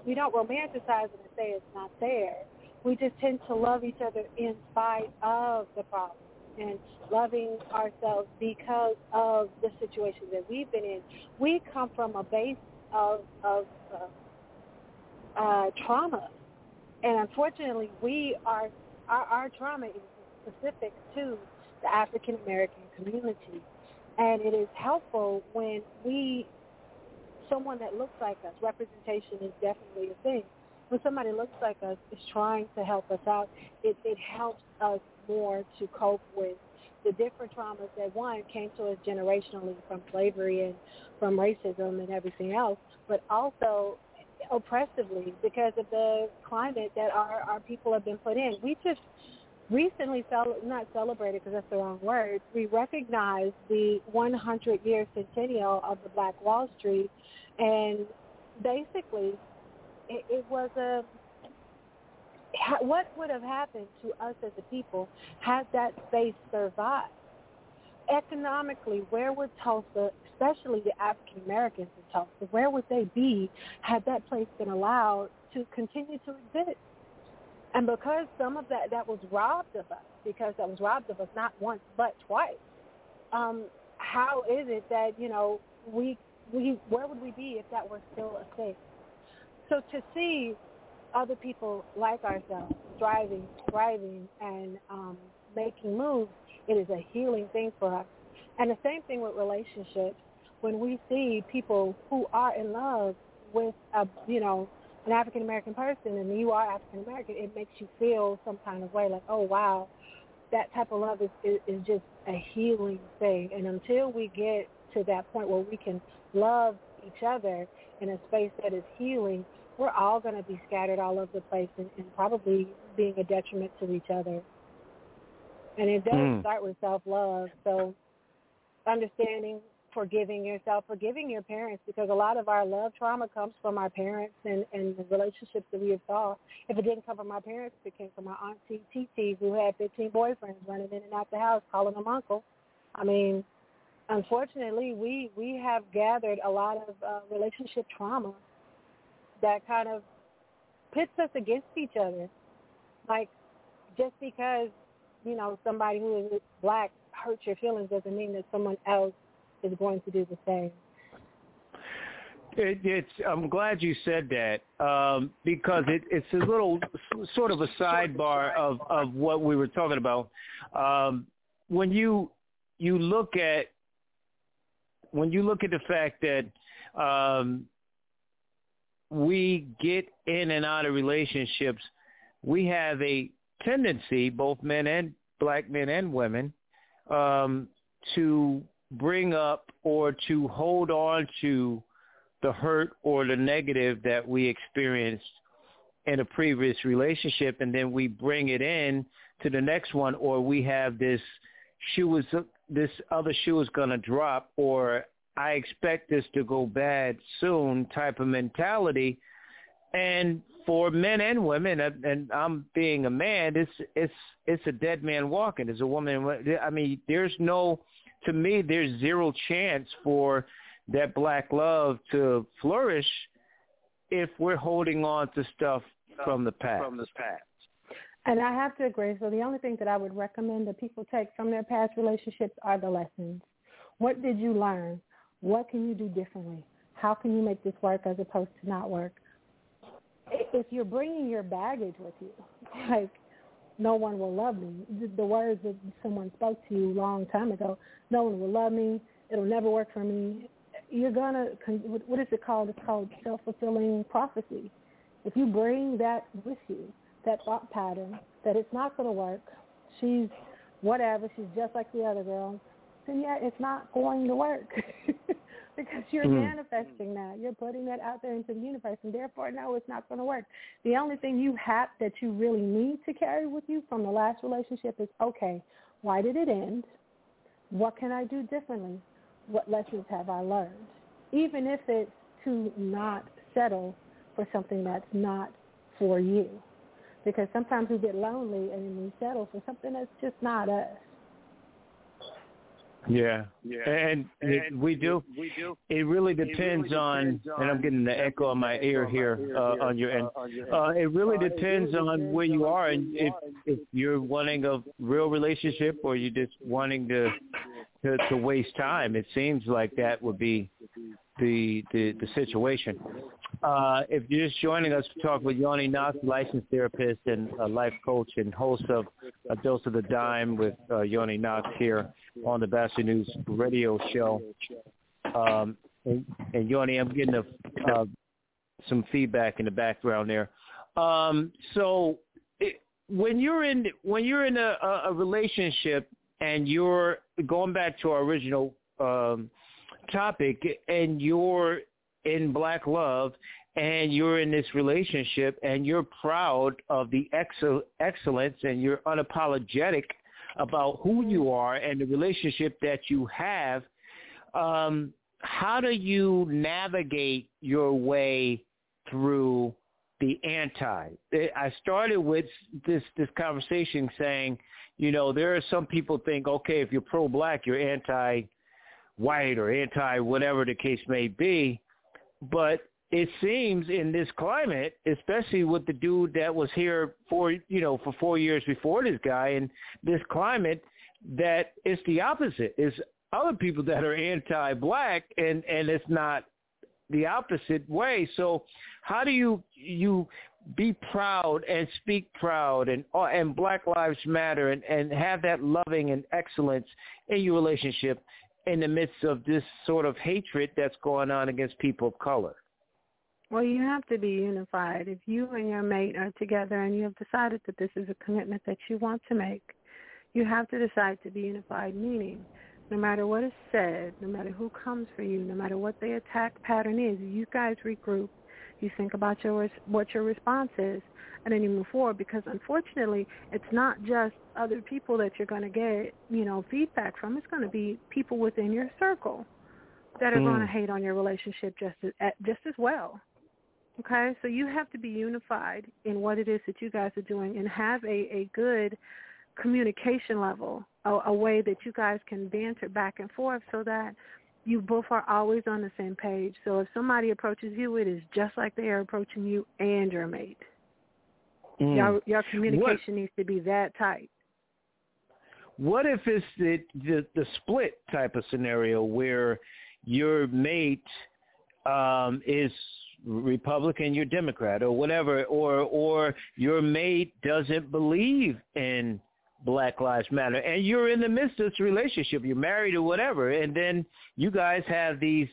We don't romanticize it and say it's not there. We just tend to love each other in spite of the problem and loving ourselves because of the situation that we've been in. We come from a base of, of uh, uh, trauma, and unfortunately, we are our, our trauma is specific to the African American community, and it is helpful when we someone that looks like us. Representation is definitely a thing. When somebody looks like us is trying to help us out, it, it helps us more to cope with the different traumas that one came to us generationally from slavery and from racism and everything else, but also oppressively because of the climate that our, our people have been put in. We just recently, cel- not celebrated because that's the wrong word, we recognized the 100-year centennial of the Black Wall Street, and basically it, it was a what would have happened to us as a people had that space survived? Economically, where would Tulsa, especially the African Americans in Tulsa, where would they be had that place been allowed to continue to exist? And because some of that that was robbed of us, because that was robbed of us not once but twice, um, how is it that you know we we where would we be if that were still a thing? So to see other people like ourselves striving, thriving, and um, making moves, it is a healing thing for us. And the same thing with relationships. When we see people who are in love with a, you know, an African American person, and you are African American, it makes you feel some kind of way, like, oh wow, that type of love is, is is just a healing thing. And until we get to that point where we can love each other in a space that is healing, we're all going to be scattered all over the place and, and probably being a detriment to each other. And it does Mm. start with self-love. So understanding, forgiving yourself, forgiving your parents, because a lot of our love trauma comes from our parents and, and the relationships that we have saw. If it didn't come from our parents, it came from our auntie TTs who had 15 boyfriends running in and out the house calling them uncle. I mean, unfortunately, we, we have gathered a lot of uh, relationship trauma that kind of pits us against each other. Like just because you know somebody who is black hurts your feelings doesn't mean that someone else is going to do the same. It, it's. I'm glad you said that um, because it, it's a little sort of a sidebar of of what we were talking about. Um, when you you look at when you look at the fact that um, we get in and out of relationships, we have a tendency, both men and black men and women, um, to bring up or to hold on to the hurt or the negative that we experienced in a previous relationship and then we bring it in to the next one or we have this shoe is this other shoe is going to drop or I expect this to go bad soon type of mentality and for men and women and and I'm being a man it's it's it's a dead man walking as a woman I mean there's no to me there's zero chance for that black love to flourish if we're holding on to stuff from the past. From the past. And I have to agree. So the only thing that I would recommend that people take from their past relationships are the lessons. What did you learn? What can you do differently? How can you make this work as opposed to not work? If you're bringing your baggage with you, like no one will love me, the words that someone spoke to you a long time ago, no one will love me, it'll never work for me, you're gonna what is it called? It's called self fulfilling prophecy. If you bring that with you, that thought pattern that it's not gonna work, she's whatever, she's just like the other girl, then yet it's not going to work because you're Mhm. manifesting that. You're putting that out there into the universe, and therefore, no, it's not going to work. The only thing you have that you really need to carry with you from the last relationship is okay. Why did it end? What can I do differently? what lessons have I learned? Even if it's to not settle for something that's not for you. Because sometimes we get lonely and we settle for something that's just not us. Yeah, yeah, and, it, we do. We do. It really depends on, and I'm getting the echo on my ear here uh, on your end. Uh, it really depends on where you are, and if if you're wanting a real relationship or you're just wanting to to, to waste time. It seems like that would be the the, the situation. Uh, if you're just joining us, we talk with Yawnie Knox, licensed therapist and a life coach and host of A Dose of the Dime with uh, Yawnie Knox here on the Batchelor News radio show. Um, and, and Yawnie, I'm getting a, uh, some feedback in the background there. Um, so it, when you're in when you're in a, a relationship and you're going back to our original um, topic, and you're in black love and you're in this relationship and you're proud of the excel- excellence and you're unapologetic about who you are and the relationship that you have, um, how do you navigate your way through the anti? I started with this this conversation saying, you know, there are some people think, okay, if you're pro-black, you're anti-white or anti-whatever the case may be. But it seems in this climate, especially with the dude that was here for you know for four years before this guy, in this climate, that it's the opposite. It's other people that are anti-black, and and it's not the opposite way. So, how do you you be proud and speak proud and uh, and Black Lives Matter and and have that loving and excellence in your relationship in the midst of this sort of hatred that's going on against people of color? Well, you have to be unified. If you and your mate are together and you have decided that this is a commitment that you want to make, you have to decide to be unified, meaning no matter what is said, no matter who comes for you, no matter what the attack pattern is, you guys regroup. You think about your what your response is, and then you move forward. Because unfortunately, it's not just other people that you're going to get, you know, feedback from. It's going to be people within your circle that are mm. going to hate on your relationship just as just as well. Okay, so you have to be unified in what it is that you guys are doing and have a, a good communication level, a, a way that you guys can banter back and forth so that you both are always on the same page. So if somebody approaches you, it is just like they are approaching you and your mate. Mm. Your, your communication what, needs to be that tight. What if it's the, the the split type of scenario where your mate um, is Republican, you're Democrat, or whatever, or or your mate doesn't believe in Black Lives Matter, and you're in the midst of this relationship, you're married or whatever, and then you guys have these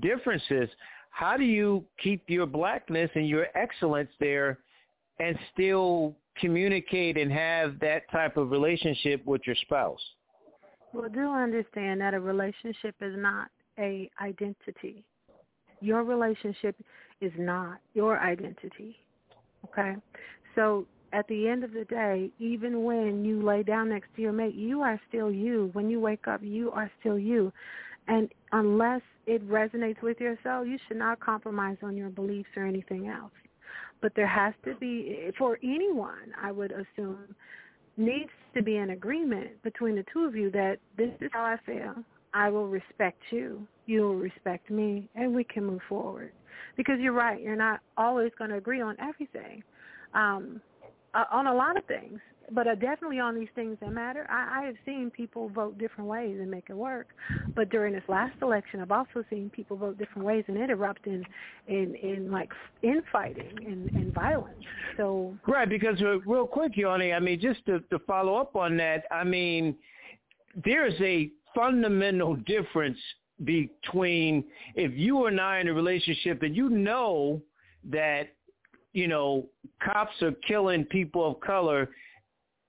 differences. How do you keep your blackness and your excellence there, and still communicate and have that type of relationship with your spouse? Well, do understand that a relationship is not a identity. Your relationship is not your identity. Okay? So at the end of the day, even when you lay down next to your mate, you are still you. When you wake up, you are still you. And unless it resonates with your soul, you should not compromise on your beliefs or anything else. But there has to be, for anyone, I would assume, needs to be an agreement between the two of you that this is how I feel. I will respect you. You will respect me, and we can move forward. Because you're right, you're not always going to agree on everything. Um, uh, on a lot of things, but uh, definitely on these things that matter. I, I have seen people vote different ways and make it work. But during this last election, I've also seen people vote different ways and it erupt in in, in like infighting and, and violence. So right, because uh, real quick, Yawnie, I mean, just to, to follow up on that, I mean, there's a fundamental difference between if you and I in a relationship and you know that you know, cops are killing people of color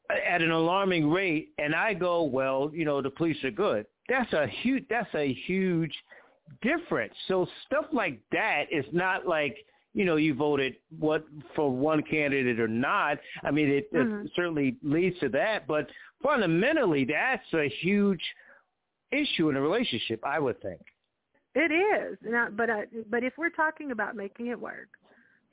at an alarming rate, and I go, well, you know, the police are good. That's a huge. That's a huge difference. So stuff like that is not like you know you voted what for one candidate or not. I mean, it, mm-hmm. it certainly leads to that, but fundamentally, that's a huge issue in a relationship. I would think. It is, now, but uh, but if we're talking about making it work,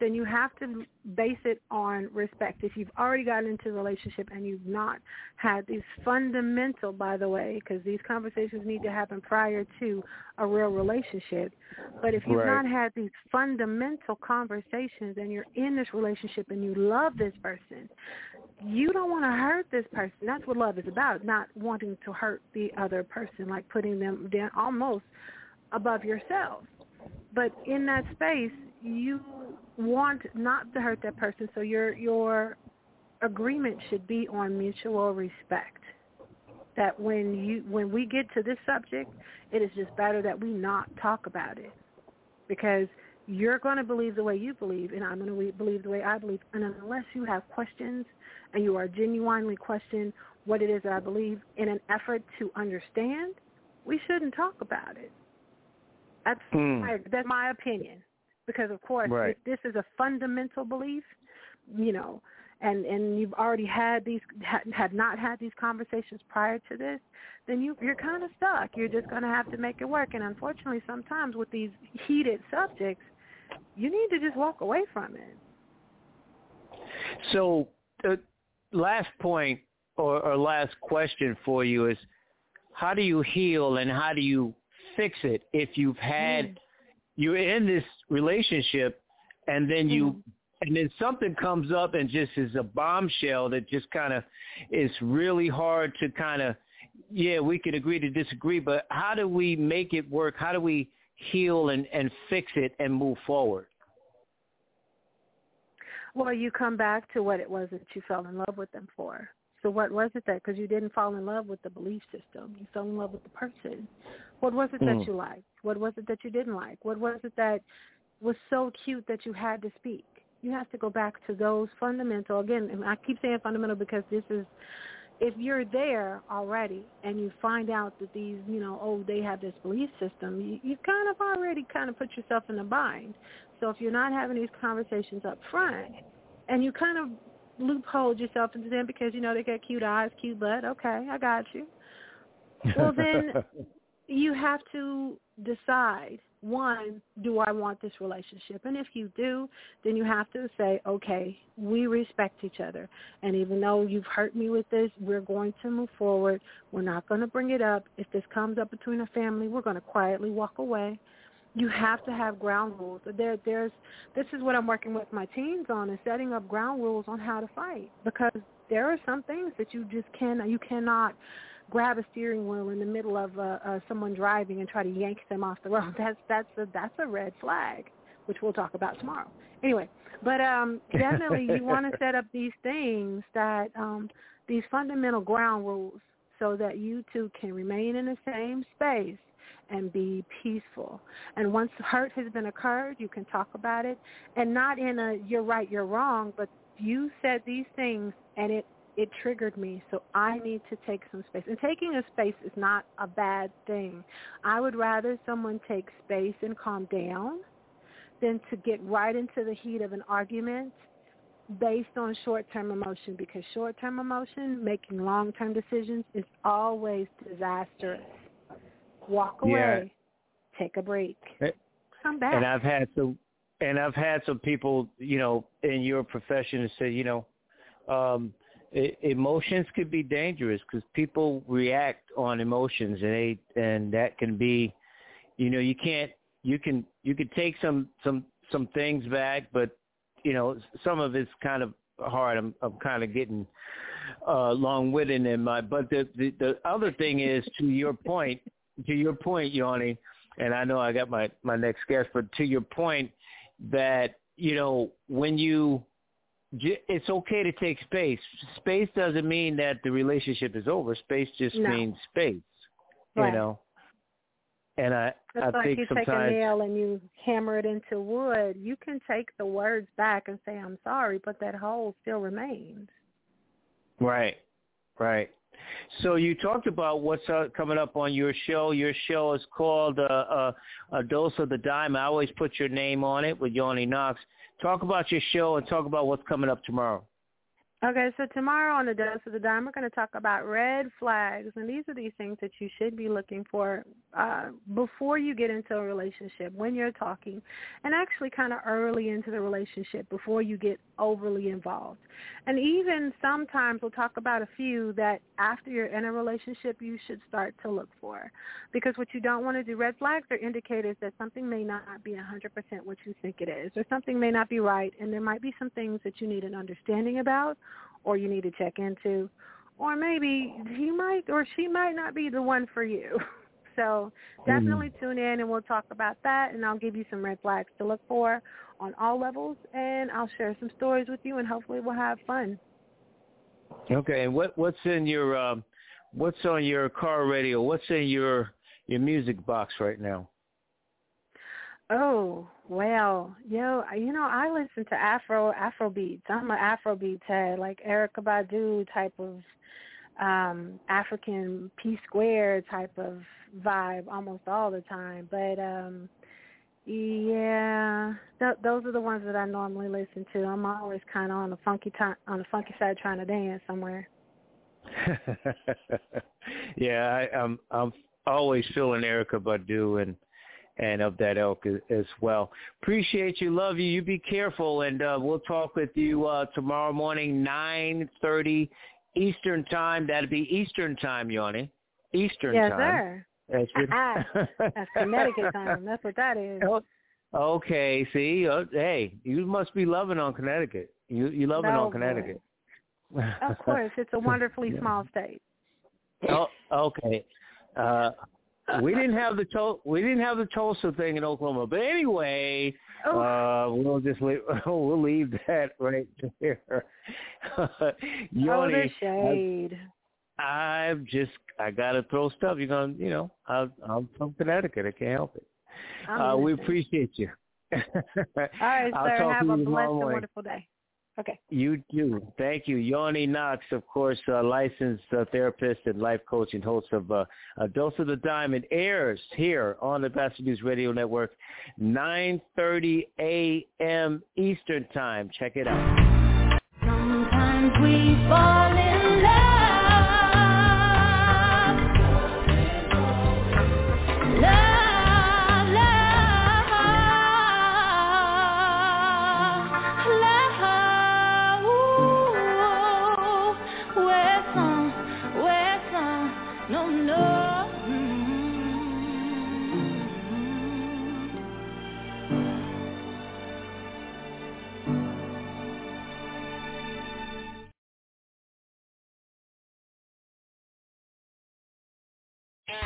then you have to base it on respect. If you've already gotten into a relationship and you've not had these fundamental, by the way, because these conversations need to happen prior to a real relationship. But if you've right. not had these fundamental conversations and you're in this relationship and you love this person, you don't want to hurt this person. That's what love is about, not wanting to hurt the other person, like putting them down almost above yourself. But in that space, you want not to hurt that person, so your your agreement should be on mutual respect. That when you when we get to this subject, it is just better that we not talk about it because you're going to believe the way you believe, and I'm going to believe the way I believe. And unless you have questions and you are genuinely questioning what it is that I believe in an effort to understand, we shouldn't talk about it. That's Hmm. my, that's my opinion. Because of course, Right. if this is a fundamental belief, you know, and and you've already had these ha, had not had these conversations prior to this, then you you're kind of stuck. You're just going to have to make it work. And unfortunately, sometimes with these heated subjects, you need to just walk away from it. So, uh, last point or, or last question for you is, how do you heal and how do you fix it if you've had you're in this relationship and then you and then something comes up and just is a bombshell that just kind of is really hard to kind of yeah we can agree to disagree but how do we make it work? How do we heal and and fix it and move forward Well, you come back to what it was that you fell in love with them for. So what was it that, because you didn't fall in love with the belief system, you fell in love with the person. What was it Mm. that you liked? What was it that you didn't like? What was it that was so cute that you had to speak? You have to go back to those fundamental, again, and I keep saying fundamental because this is, if you're there already and you find out that these, you know, oh, they have this belief system, you, you kind of already kind of put yourself in a bind. So if you're not having these conversations up front and you kind of loophole yourself into them because, you know, they got cute eyes, cute butt, okay, I got you. Well, then you have to decide one do i want this relationship? And if you do then you have to say okay we respect each other. And even though you've hurt me with this we're going to move forward. We're not going to bring it up. If this comes up between a family we're going to quietly walk away. You have to have ground rules. There there's this is what i'm working with my teens on is setting up ground rules on how to fight. Because there are some things that you just can you cannot grab a steering wheel in the middle of uh, uh, someone driving and try to yank them off the road. That's that's a that's a red flag, which we'll talk about tomorrow. Anyway, but um, definitely you want to set up these things that um, these fundamental ground rules so that you two can remain in the same space and be peaceful. And once hurt has been occurred, you can talk about it, and not in a you're right, you're wrong, but you said these things and it it triggered me, so I need to take some space. And taking a space is not a bad thing. I would rather someone take space and calm down than to get right into the heat of an argument based on short-term emotion because short-term emotion, making long-term decisions is always disastrous. Walk Yeah. away. Take a break. Eh, Come back. and I've had some, and I've had some people, you know, in your profession that say, you know, um, emotions could be dangerous because people react on emotions, and they, and that can be, you know, you can't, you can, you can take some, some, some things back, but you know, some of it's kind of hard. I'm, I'm kind of getting uh, long-winded in my, but the, the, the other thing is, to your point, to your point, Yawnie, and I know I got my my next guest, but to your point that you know when you it's okay to take space. Space doesn't mean that the relationship is over. Space just No. means space. You know. And I It's I like think you take a nail and you hammer it into wood. You can take the words back and say, I'm sorry, but that hole still remains. Right, right. So you talked about what's uh, coming up on your show. Your show is called uh, uh, A Dose of the Dime. I always put your name on it with Yawnie Knox. Talk about your show and talk about what's coming up tomorrow. Okay, so tomorrow on the Dose of the Dime, we're going to talk about red flags, and these are these things that you should be looking for uh, before you get into a relationship, when you're talking, and actually kind of early into the relationship before you get overly involved. And even sometimes we'll talk about a few that after you're in a relationship you should start to look for. Because what you don't want to do, red flags are indicators that something may not be 100% what you think it is, or something may not be right, and there might be some things that you need an understanding about or you need to check into, or maybe he might or she might not be the one for you. So definitely tune in and we'll talk about that and I'll give you some red flags to look for. on all levels, and I'll share some stories with you, and hopefully we'll have fun. Okay, and what what's in your um, what's on your car radio? What's in your your music box right now? Oh well, yo, you know I listen to Afro Afro beats. I'm an Afro beats head, like Erykah Badu type of um African P Square type of vibe almost all the time. But um yeah, th- those are the ones that I normally listen to. I'm always kind of on the funky time on the funky side trying to dance somewhere. yeah, I, I'm I'm always feeling Erykah Badu and and of that elk as, well. Appreciate you, love you. You be careful, and uh, we'll talk with you uh, tomorrow morning, nine thirty Eastern time. That'll be Eastern time, Yawnie. Eastern yes, time. sir. That's, That's Connecticut time. That's what that is. Oh, Okay, see, uh, hey, you must be loving on Connecticut. You you loving No, on Connecticut. Of course, it's a wonderfully small state. Oh, okay. Uh, we didn't have the to- we didn't have the Tulsa thing in Oklahoma, but anyway, Oh. uh, we'll just leave we'll leave that right there. oh, the Yawnie, shade. I, I've just I gotta throw stuff. You're gonna, you know, I, I'm from Connecticut. I can't help it. Uh, we appreciate you. All right, I'll sir. talk Have to a blessed and wonderful day. Okay. You do. Thank you. Yawnie Knox, of course, uh, licensed uh, therapist and life coach and host of uh, A Dose of the Diamond, airs here on the Batchelor News Radio Network, 9.30 a.m. Eastern Time. Check it out.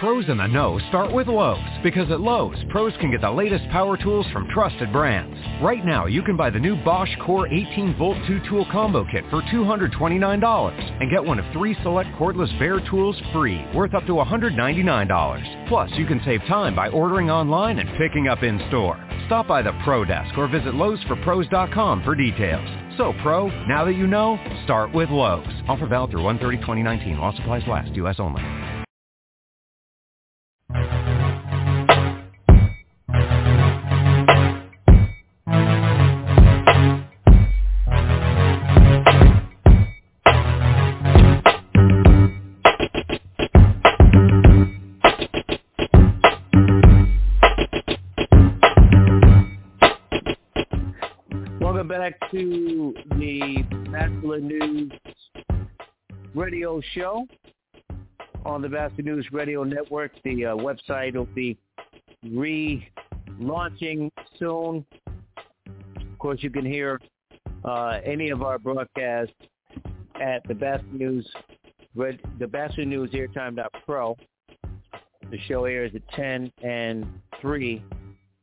Pros in the know start with Lowe's because at Lowe's, pros can get the latest power tools from trusted brands. Right now, you can buy the new Bosch Core 18 Volt 2 Tool Combo Kit for $229 and get one of three select cordless bare tools free, worth up to $199. Plus, you can save time by ordering online and picking up in store. Stop by the Pro Desk or visit Lowe'sForPros.com for details. So, Pro, now that you know, start with Lowe's. Offer valid through 130-2019 while supplies last. U.S. only. Radio show on the Batchelor News Radio Network. The uh, website will be relaunching soon. Of course, you can hear uh, any of our broadcasts at the Batchelor News, Red, the Batchelor News Airtime.pro. The show airs at 10 and 3,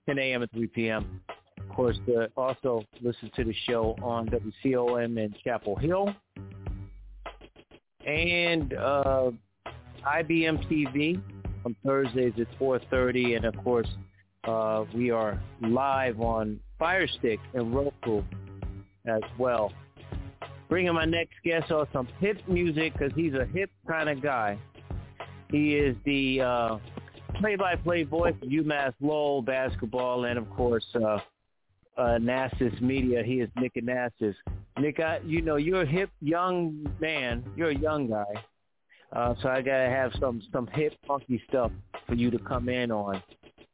10 a.m. and 3 p.m. Of course, uh, also listen to the show on WCOM in Chapel Hill and uh, IBM TV on Thursdays at 4:30, and of course, uh, we are live on Firestick and Roku as well. Bringing my next guest on some hip music because he's a hip kind of guy. He is the uh, play-by-play voice of UMass Lowell basketball, and of course, uh, uh, Anastos Media. He is Nick Anastos. Nick, I, you know, you're a hip young man. You're a young guy. Uh, so I gotta have some some hip funky stuff for you to come in on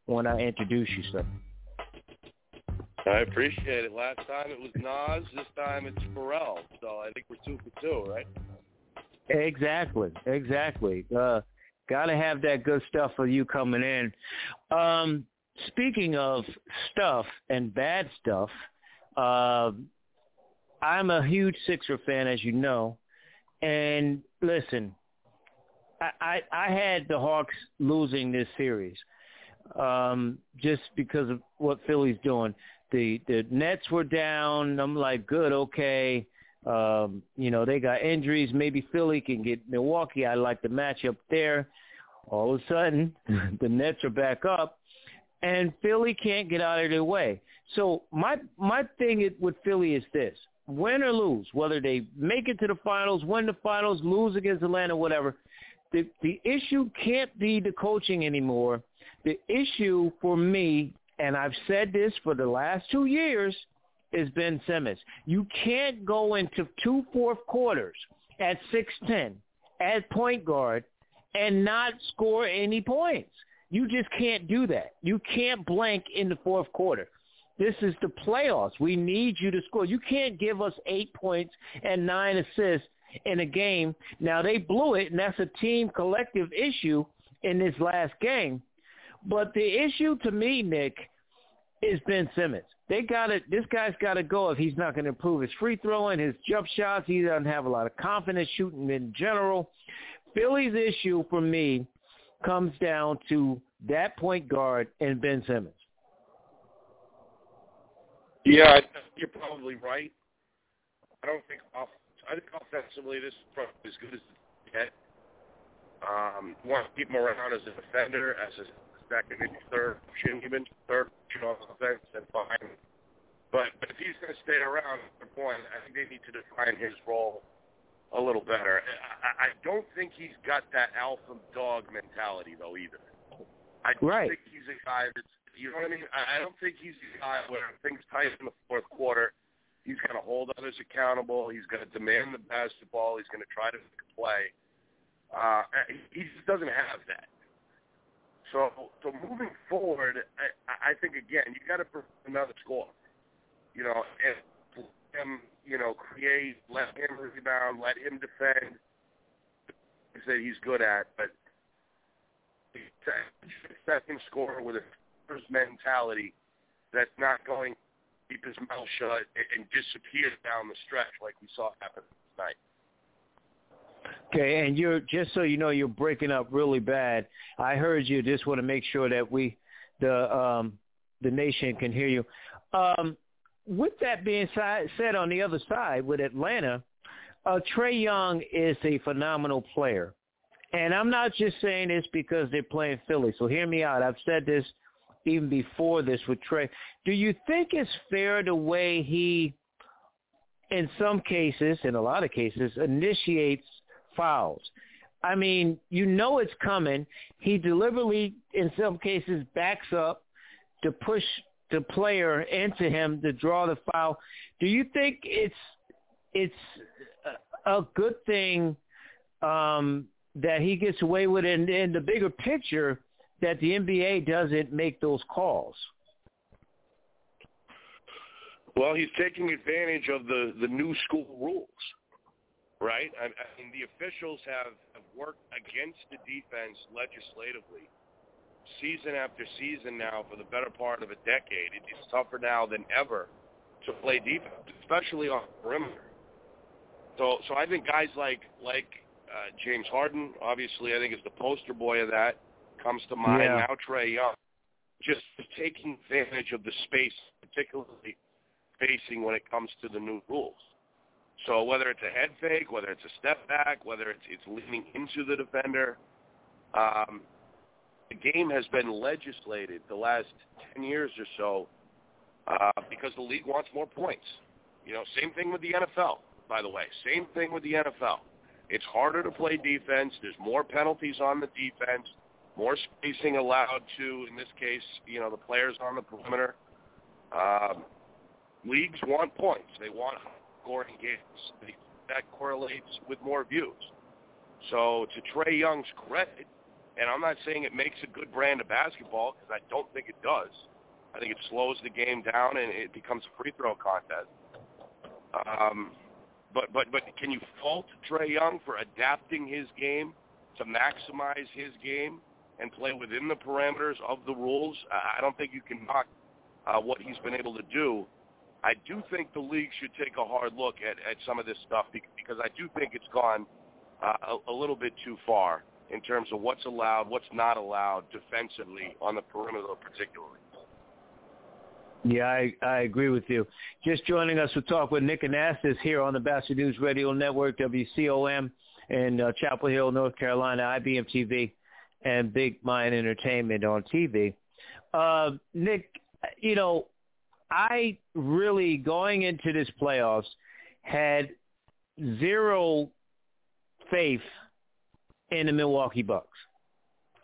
when I introduce you, sir. I appreciate it. Last time it was Nas. This time it's Pharrell. So I think we're two for two, right? Exactly, exactly. Uh, gotta have that good stuff for you coming in. Um, speaking of stuff and bad stuff, uh, I'm a huge Sixer fan, as you know. And listen, I, I, I had the Hawks losing this series um, just because of what Philly's doing. the the Nets were down. I'm like, good, okay. Um, you know, they got injuries. Maybe Philly can get Milwaukee. I like the matchup there. All of a sudden, the Nets are back up, and Philly can't get out of their way. So my my thing with Philly is this: win or lose, whether they make it to the finals, win the finals, lose against Atlanta, whatever. The the issue can't be the coaching anymore. The issue for me, and I've said this for the last two years, is Ben Simmons. You can't go into two fourth quarters at six ten at point guard and not score any points. You just can't do that. You can't blank in the fourth quarter. This is the playoffs. We need you to score. You can't give us eight points and nine assists in a game. Now they blew it, and that's a team collective issue in this last game. But the issue to me, Nick, is Ben Simmons. They got it. This guy's got to go if he's not going to improve his free throwing, his jump shots. He doesn't have a lot of confidence shooting in general. Philly's issue for me comes down to that point guard and Ben Simmons. Yeah, I you're probably right. I don't think off. I think offensively, this is probably as good as it get. Um, you want to keep him around as a defender, as a second, maybe third option, even third option on offense, then fine. But but if he's going to stay around, at the point, I think they need to define his role a little better. I, I don't think he's got that alpha dog mentality though either. I right. think he's a guy that's you know what I mean. I, don't think he's a guy where things tight in the fourth quarter. He's going to hold others accountable. He's going to demand the basketball. He's going to try to play. Uh, he just doesn't have that. So, so moving forward, I, I think again, you got to put another score. You know, and him, you know, create, let him rebound, let him defend. That he's good at, but second score with a mentality that's not going to keep his mouth shut and disappear down the stretch like we saw happen tonight. Okay, and you're just so you know, you're breaking up really bad. I heard you. Just want to make sure that we, the um, the nation can hear you. Um, with that being said, on the other side with Atlanta, uh, Trae Young is a phenomenal player, and I'm not just saying this because they're playing Philly. So hear me out. I've said this even before this with Trae. Do you think it's fair the way he, in some cases, in a lot of cases, initiates fouls? I mean, you know it's coming. He deliberately, in some cases, backs up to push the player into him to draw the foul. Do you think it's it's a good thing um, that he gets away with it in, in the bigger picture that the NBA doesn't make those calls? Well, he's taking advantage of the the new school rules, right? I, I mean, the officials have, have worked against the defense legislatively season after season now for the better part of a decade. It is tougher now than ever to play defense, especially on perimeter. So, so I think guys like like uh, James Harden, obviously, I think is the poster boy of that. Comes to mind Yeah. now. Trae Young, just taking advantage of the space, particularly facing when it comes to the new rules. So whether it's a head fake, whether it's a step back, whether it's it's leaning into the defender, um, the game has been legislated the last 10 years or so uh, because the league wants more points. You know, same thing with the NFL, by the way. Same thing with the NFL. It's harder to play defense. There's more penalties on the defense, more spacing allowed to, in this case, you know, the players on the perimeter. Um, leagues want points. They want scoring games. That correlates with more views. So to Trae Young's credit, and I'm not saying it makes a good brand of basketball because I don't think it does. I think it slows the game down and it becomes a free throw contest. Um, but but but can you fault Trae Young for adapting his game to maximize his game and play within the parameters of the rules? I don't think you can knock uh, what he's been able to do. I do think the league should take a hard look at, at some of this stuff because I do think it's gone uh, a, a little bit too far in terms of what's allowed, what's not allowed defensively on the perimeter particularly. Yeah, I, I agree with you. Just joining us, we'll talk with Nick Anastos here on the Batchelor News Radio Network, WCOM in uh, Chapel Hill, North Carolina, IBM TV, and Big Mind Entertainment on TV. Uh, Nick, you know, I really, going into this playoffs, had zero faith in the Milwaukee Bucks.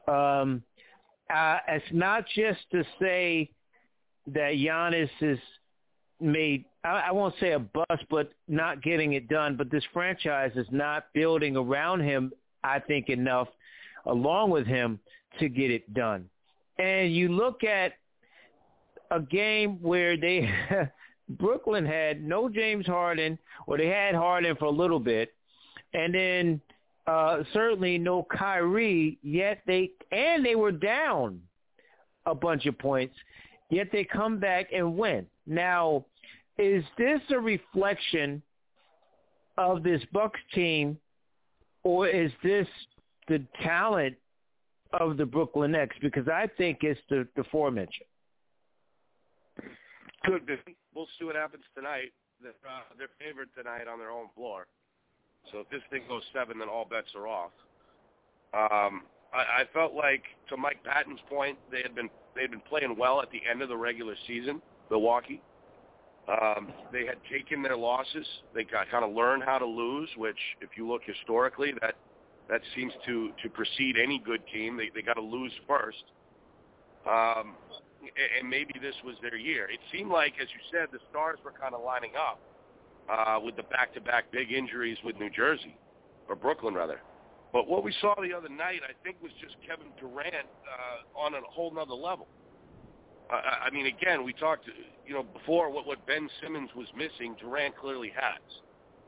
Um, uh, it's not just to say that Giannis is made, I, I won't say a bust, but not getting it done. But this franchise is not building around him, I think, enough along with him to get it done. And you look at a game where they Brooklyn had no James Harden, or they had Harden for a little bit, and then uh, certainly no Kyrie. Yet they and they were down a bunch of points, yet they come back and win. Now, is this a reflection of this Bucks team, or is this the talent of the Brooklyn Nets? Because I think it's the the aforementioned. Could be. We'll see what happens tonight. They're, uh, they're favored tonight on their own floor. So if this thing goes seven, then all bets are off. Um, I, I felt like, to Mike Patton's point, they had been they had been playing well at the end of the regular season. Milwaukee. Um, they had taken their losses. They got kind of learned how to lose, which, if you look historically, that that seems to to precede any good team. They they got to lose first. Um, and maybe this was their year. It seemed like, as you said, the stars were kind of lining up uh, with the back-to-back big injuries with New Jersey, or Brooklyn rather. But what we saw the other night, I think, was just Kevin Durant uh, on a whole nother level. I, I mean, again, we talked, you know, before what what Ben Simmons was missing, Durant clearly has,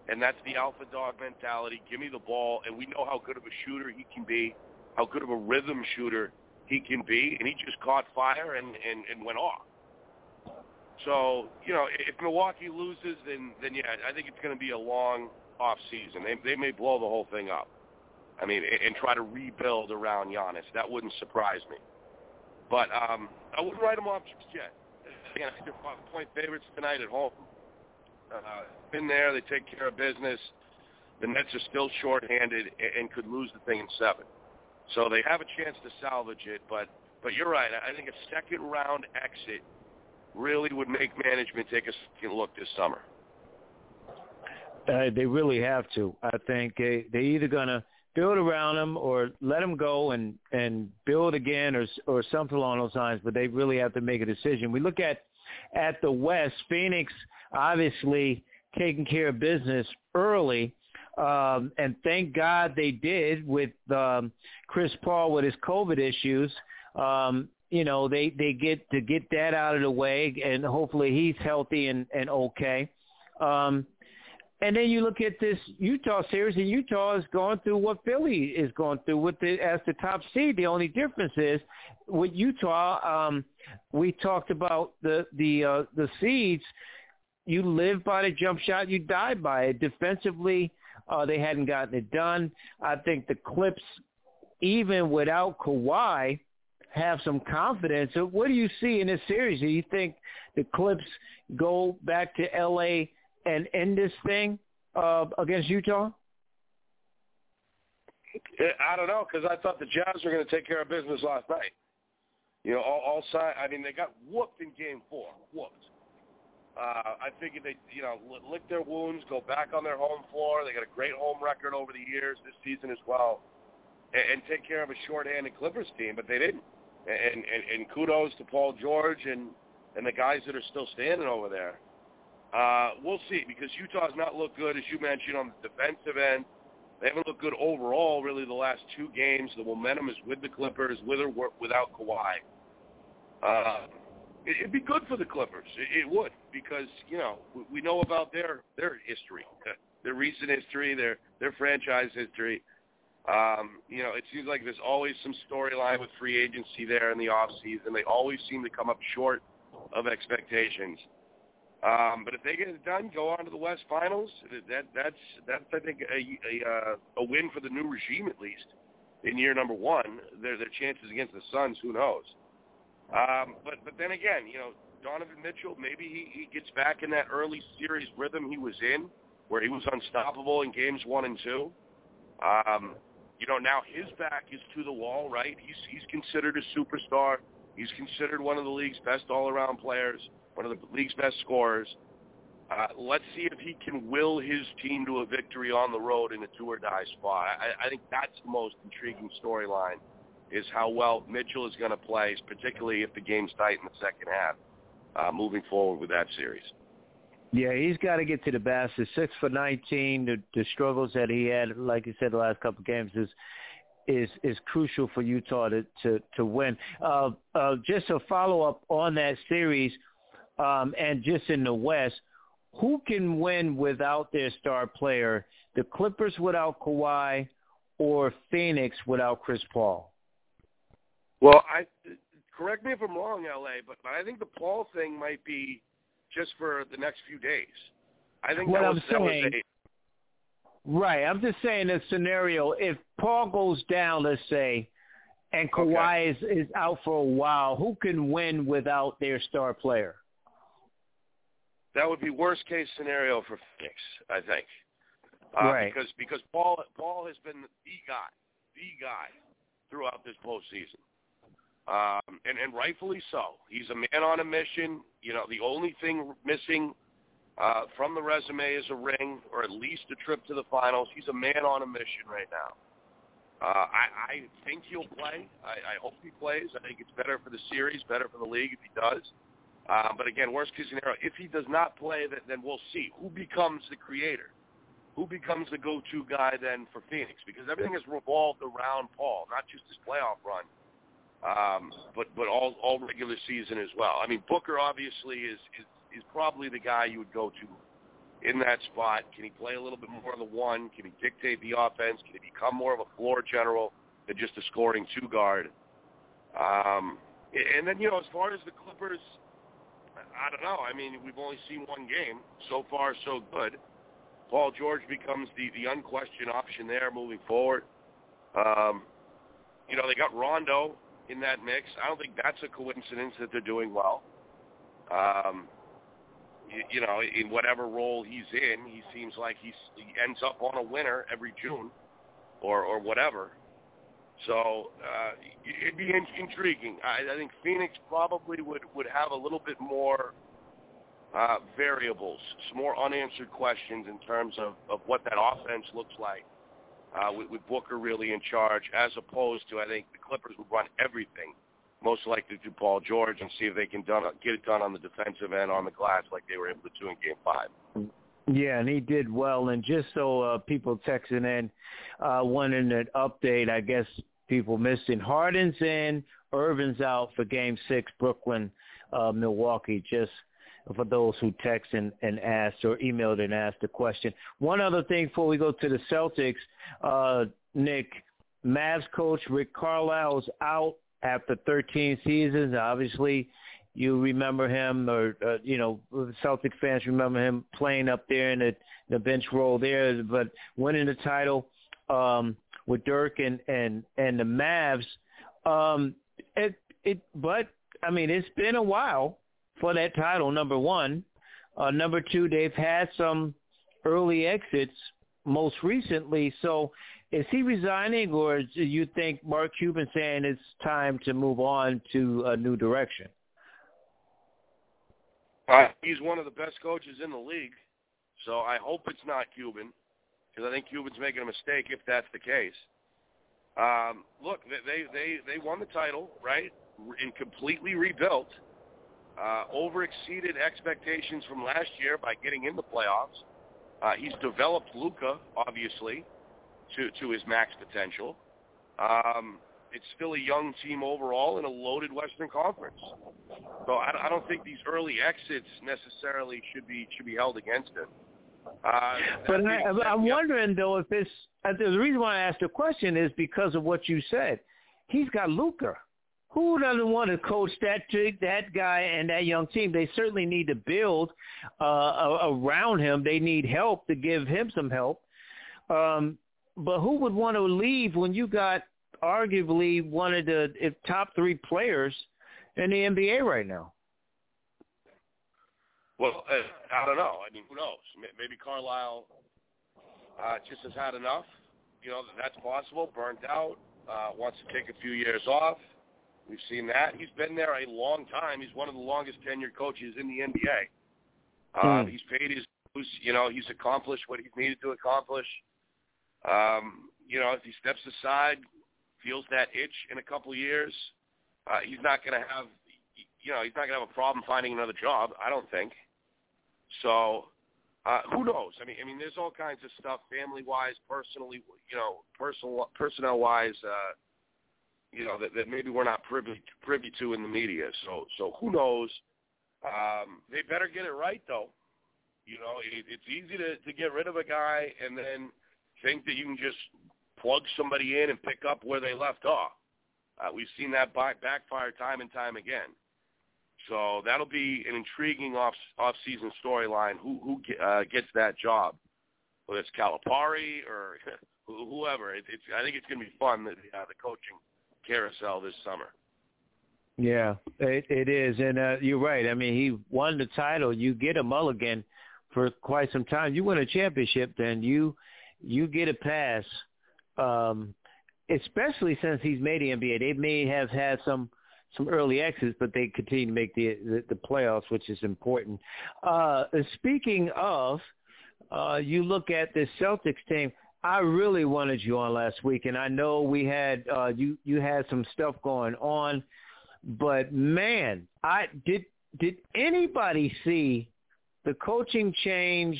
and that's the alpha dog mentality. Give me the ball, and we know how good of a shooter he can be, how good of a rhythm shooter he can be, and he just caught fire and, and, and went off. So, you know, if Milwaukee loses, then, then yeah, I think it's going to be a long off season. They, they may blow the whole thing up. I mean, and, try to rebuild around Giannis. That wouldn't surprise me. But um, I wouldn't write them off just yet. Again, I think they're five point favorites tonight at home. Uh, been there. They take care of business. The Nets are still shorthanded and, could lose the thing in seven. So they have a chance to salvage it, but but you're right. I think a second round exit really would make management take a second look this summer. Uh, they really have to. I think they they either gonna build around him or let him go and and build again or or something along those lines. But they really have to make a decision. We look at at the West, Phoenix obviously taking care of business early um, and thank God they did with um, Chris Paul with his COVID issues. Um, you know, they they get to get that out of the way, and hopefully he's healthy and and okay. Um, and then you look at this Utah series, and Utah is going through what Philly is going through with the as the top seed. The only difference is with Utah, um, we talked about the the uh, the seeds. You live by the jump shot, you die by it. Defensively, uh, they hadn't gotten it done. I think the Clips, even without Kawhi, have some confidence. So what do you see in this series? Do you think the Clips go back to L.A. and end this thing uh, against Utah? I don't know because I thought the Jazz were going to take care of business last night. You know, all, all side. I mean, they got whooped in Game Four. Whooped. Uh, I figured they, you know, lick their wounds, go back on their home floor. They got a great home record over the years this season as well, and, and take care of a shorthanded Clippers team, but they didn't. And, and and kudos to Paul George and and the guys that are still standing over there. Uh, we'll see because Utah's not looked good as you mentioned on the defensive end. They haven't looked good overall really the last two games. The momentum is with the Clippers, with or without Kawhi. Uh, It'd be good for the Clippers. It would because you know we know about their their history, their recent history, their their franchise history. Um, you know, it seems like there's always some storyline with free agency there in the off season. They always seem to come up short of expectations. Um, but if they get it done, go on to the West Finals. That that's that's I think a a, uh, a win for the new regime at least in year number one. Their their chances against the Suns, who knows? Um, but but then again, you know, Donovan Mitchell, maybe he, he gets back in that early series rhythm he was in, where he was unstoppable in games one and two. Um, you know, now his back is to the wall, right? He's he's considered a superstar. He's considered one of the league's best all-around players, one of the league's best scorers. Uh, let's see if he can will his team to a victory on the road in a two or die spot. I, I think that's the most intriguing storyline is how well Mitchell is going to play, particularly if the game's tight in the second half, uh, moving forward with that series. Yeah, he's got to get to the basket. Six for 19. The, the struggles that he had, like you said, the last couple of games is is is crucial for Utah to to, to win. Uh, uh, just a follow up on that series, um, and just in the West, who can win without their star player? The Clippers without Kawhi, or Phoenix without Chris Paul? Well, I correct me if I'm wrong, LA, but I think the Paul thing might be just for the next few days. I think what that I'm was, saying, that was a, right. I'm just saying a scenario. If Paul goes down, let's say, and Kawhi Okay. is, is out for a while, who can win without their star player? that would be worst case scenario for Phoenix, I think. Uh, Right. Because because Paul Paul has been the guy, the guy throughout this postseason. Um, and, and rightfully so. He's a man on a mission. You know, the only thing missing uh, from the resume is a ring or at least a trip to the finals. He's a man on a mission right now. Uh, I, I think he'll play. I, I hope he plays. I think it's better for the series, better for the league if he does. Uh, but again, worst case scenario, if he does not play, then, then we'll see who becomes the creator, who becomes the go-to guy then for Phoenix, because everything has revolved around Paul, not just his playoff run, um, but but all all regular season as well. I mean, Booker obviously is is is probably the guy you would go to in that spot. Can he play a little bit more of the one? Can he dictate the offense? Can he become more of a floor general than just a scoring two guard? Um, and then you know, as far as the Clippers, I don't know. I mean, we've only seen one game so far, so good. Paul George becomes the the unquestioned option there moving forward. Um, you know, they got Rondo in that mix. I don't think that's a coincidence that they're doing well. Um, you, you know, in whatever role he's in, he seems like he's, he ends up on a winner every June, or or whatever. So uh, it'd be in- intriguing. I, I think Phoenix probably would would have a little bit more uh, variables, some more unanswered questions in terms of of what that offense looks like uh, with, with Booker really in charge, as opposed to I think the Clippers would run everything most likely to Paul George and see if they can done, get it done on the defensive end on the glass like they were able to do in Game Five. Yeah, and he did well. And just so uh, people texting in, uh, wanting an update, I guess people missing. Harden's in, Irving's out for Game Six, Brooklyn, uh, Milwaukee. Just for those who text and, and asked or emailed and asked the question. One other thing before we go to the Celtics, uh, Nick, Mavs coach Rick Carlisle is out after 13 seasons. Obviously, you remember him, or uh, you know, Celtic fans remember him playing up there in the, the bench role there, but winning the title um, with Dirk and and and the Mavs. Um, it it, but I mean, it's been a while for that title. Number one, uh, number two, they've had some early exits most recently. So, is he resigning, or do you think Mark Cuban saying it's time to move on to a new direction? Uh, he's one of the best coaches in the league, so I hope it's not Cuban, because I think Cuban's making a mistake if that's the case. Um, look, they they they won the title, right? And completely rebuilt, uh, over exceeded expectations from last year by getting in the playoffs. Uh, he's developed Luka, obviously, to to his max potential. Um, it's still a young team overall in a loaded Western Conference. So I, I don't think these early exits necessarily should be should be held against him. Uh, But I, I'm yeah, wondering though if it's uh, the reason why I asked the question is because of what you said. He's got Luka. Who doesn't want to coach that that guy, and that young team? They certainly need to build uh, around him. They need help to give him some help. Um, but who would want to leave when you got arguably one of the top three players in the NBA right now? Well, uh, I don't know. I mean, who knows? Maybe Carlisle uh, just has had enough. You know, that's possible. Burnt out. Uh, wants to take a few years off. We've seen that. He's been there a long time. He's one of the longest tenured coaches in the NBA. Uh, Hmm. He's paid his dues. You know, he's accomplished what he's needed to accomplish. Um, you know, if he steps aside, feels that itch in a couple of years, uh, he's not going to have, you know, he's not going to have a problem finding another job. I don't think. So, uh, who knows? I mean, I mean, there's all kinds of stuff, family-wise, personally, you know, personal, personnel-wise, uh, you know, that, that maybe we're not privy privy to in the media. So, so who knows? Um, they better get it right, though. You know, it, it's easy to to get rid of a guy and then think that you can just plug somebody in and pick up where they left off. Uh, we've seen that back, backfire time and time again. So that'll be an intriguing off off season storyline. Who who uh, gets that job? Whether it's Calipari or whoever, it, it's I think it's going to be fun the uh, the coaching carousel this summer. Yeah, it, it is, and uh, you're right. I mean, he won the title. You get a mulligan for quite some time. You win a championship, then you you get a pass. Um, especially since he's made the NBA, they may have had some some early exits, but they continue to make the the, the playoffs, which is important. Uh, speaking of, uh, you look at this Celtics team. I really wanted you on last week, and I know we had uh, you you had some stuff going on, but man, I did did anybody see the coaching change,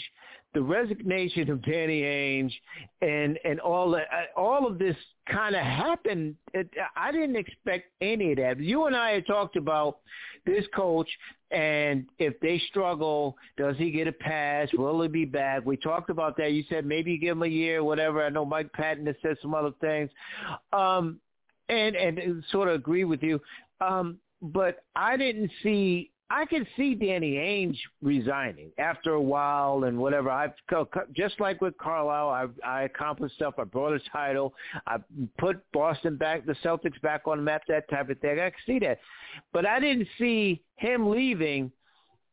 the resignation of Danny Ainge, and and all that all of this kind of happened. It, I didn't expect any of that. You and I had talked about this coach and if they struggle, does he get a pass? Will he be back? We talked about that. You said maybe give him a year, whatever. I know Mike Patton has said some other things, um, and and sort of agree with you. Um, but I didn't see. I could see Danny Ainge resigning after a while and whatever. I've just like with Carlisle, I I accomplished stuff. I brought a title. I put Boston back, the Celtics back on the map, that type of thing. I could see that, but I didn't see him leaving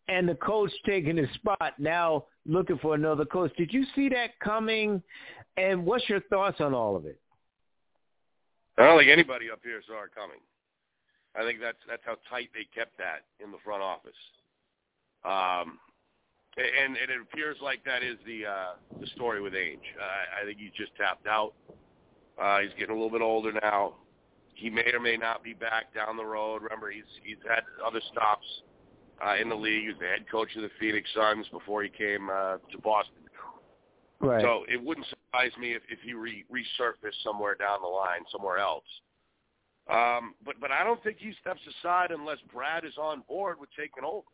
and the coach taking his spot. Now looking for another coach. Did you see that coming? And what's your thoughts on all of it? I don't think anybody up here saw it coming. I think that's that's how tight they kept that in the front office. Um, and, and it appears like that is the uh, the story with Ainge. Uh, I think he's just tapped out. Uh, he's getting a little bit older now. He may or may not be back down the road. Remember, he's he's had other stops uh, in the league. He was the head coach of the Phoenix Suns before he came uh, to Boston. Right. So it wouldn't surprise me if, if he re- resurfaced somewhere down the line, somewhere else. Um, but but I don't think he steps aside unless Brad is on board with taking over.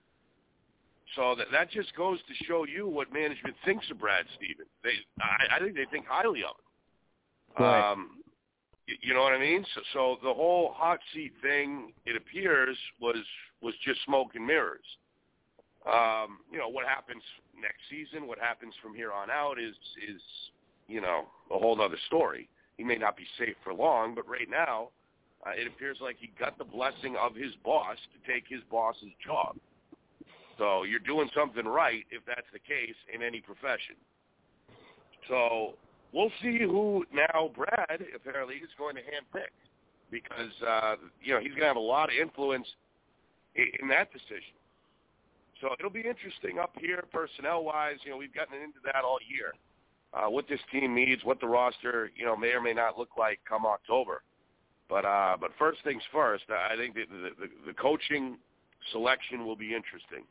So that that just goes to show you what management thinks of Brad Stevens. They I, I think they think highly of him. Right. Um, y- you know what I mean? So, so the whole hot seat thing, it appears, was was just smoke and mirrors. Um, you know what happens next season, what happens from here on out is is you know a whole other story. He may not be safe for long, but right now, uh, it appears like he got the blessing of his boss to take his boss's job. So you're doing something right if that's the case in any profession. So we'll see who now Brad apparently is going to handpick because uh, you know he's going to have a lot of influence in, in that decision. So it'll be interesting up here, personnel-wise. You know, we've gotten into that all year. Uh, what this team needs, what the roster, you know, may or may not look like come October. But uh, but first things first, I think the, the, the, the coaching selection will be interesting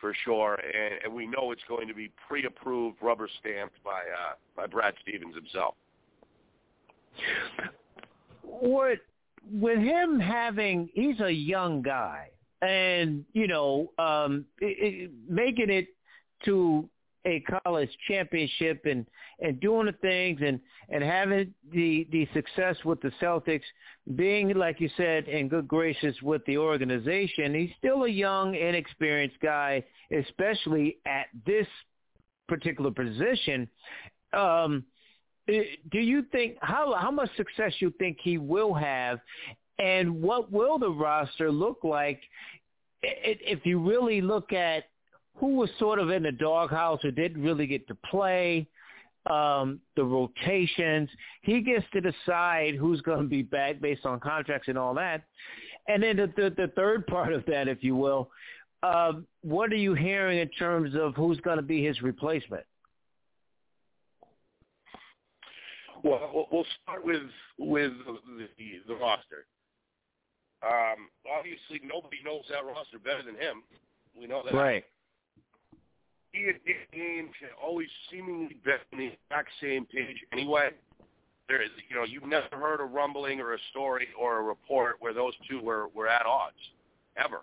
for sure, and, and we know it's going to be pre-approved, rubber stamped by uh, by Brad Stevens himself. what with him having he's a young guy and you know um it, it, making it to a college championship and and doing the things and and having the the success with the Celtics being like you said in good graces with the organization he's still a young inexperienced guy especially at this particular position. Um do you think how how much success you think he will have? And what will the roster look like if you really look at who was sort of in the doghouse or didn't really get to play, um, the rotations. He gets to decide who's going to be back based on contracts and all that. And then the, the, the third part of that, if you will, uh, what are you hearing in terms of who's going to be his replacement? Well, we'll start with with the, the, the roster. Um, obviously, nobody knows that roster better than him. We know that. Right. He and Dave always seemingly been on the exact same page anyway. There is, you know, you've never heard a rumbling or a story or a report where those two were were at odds, ever.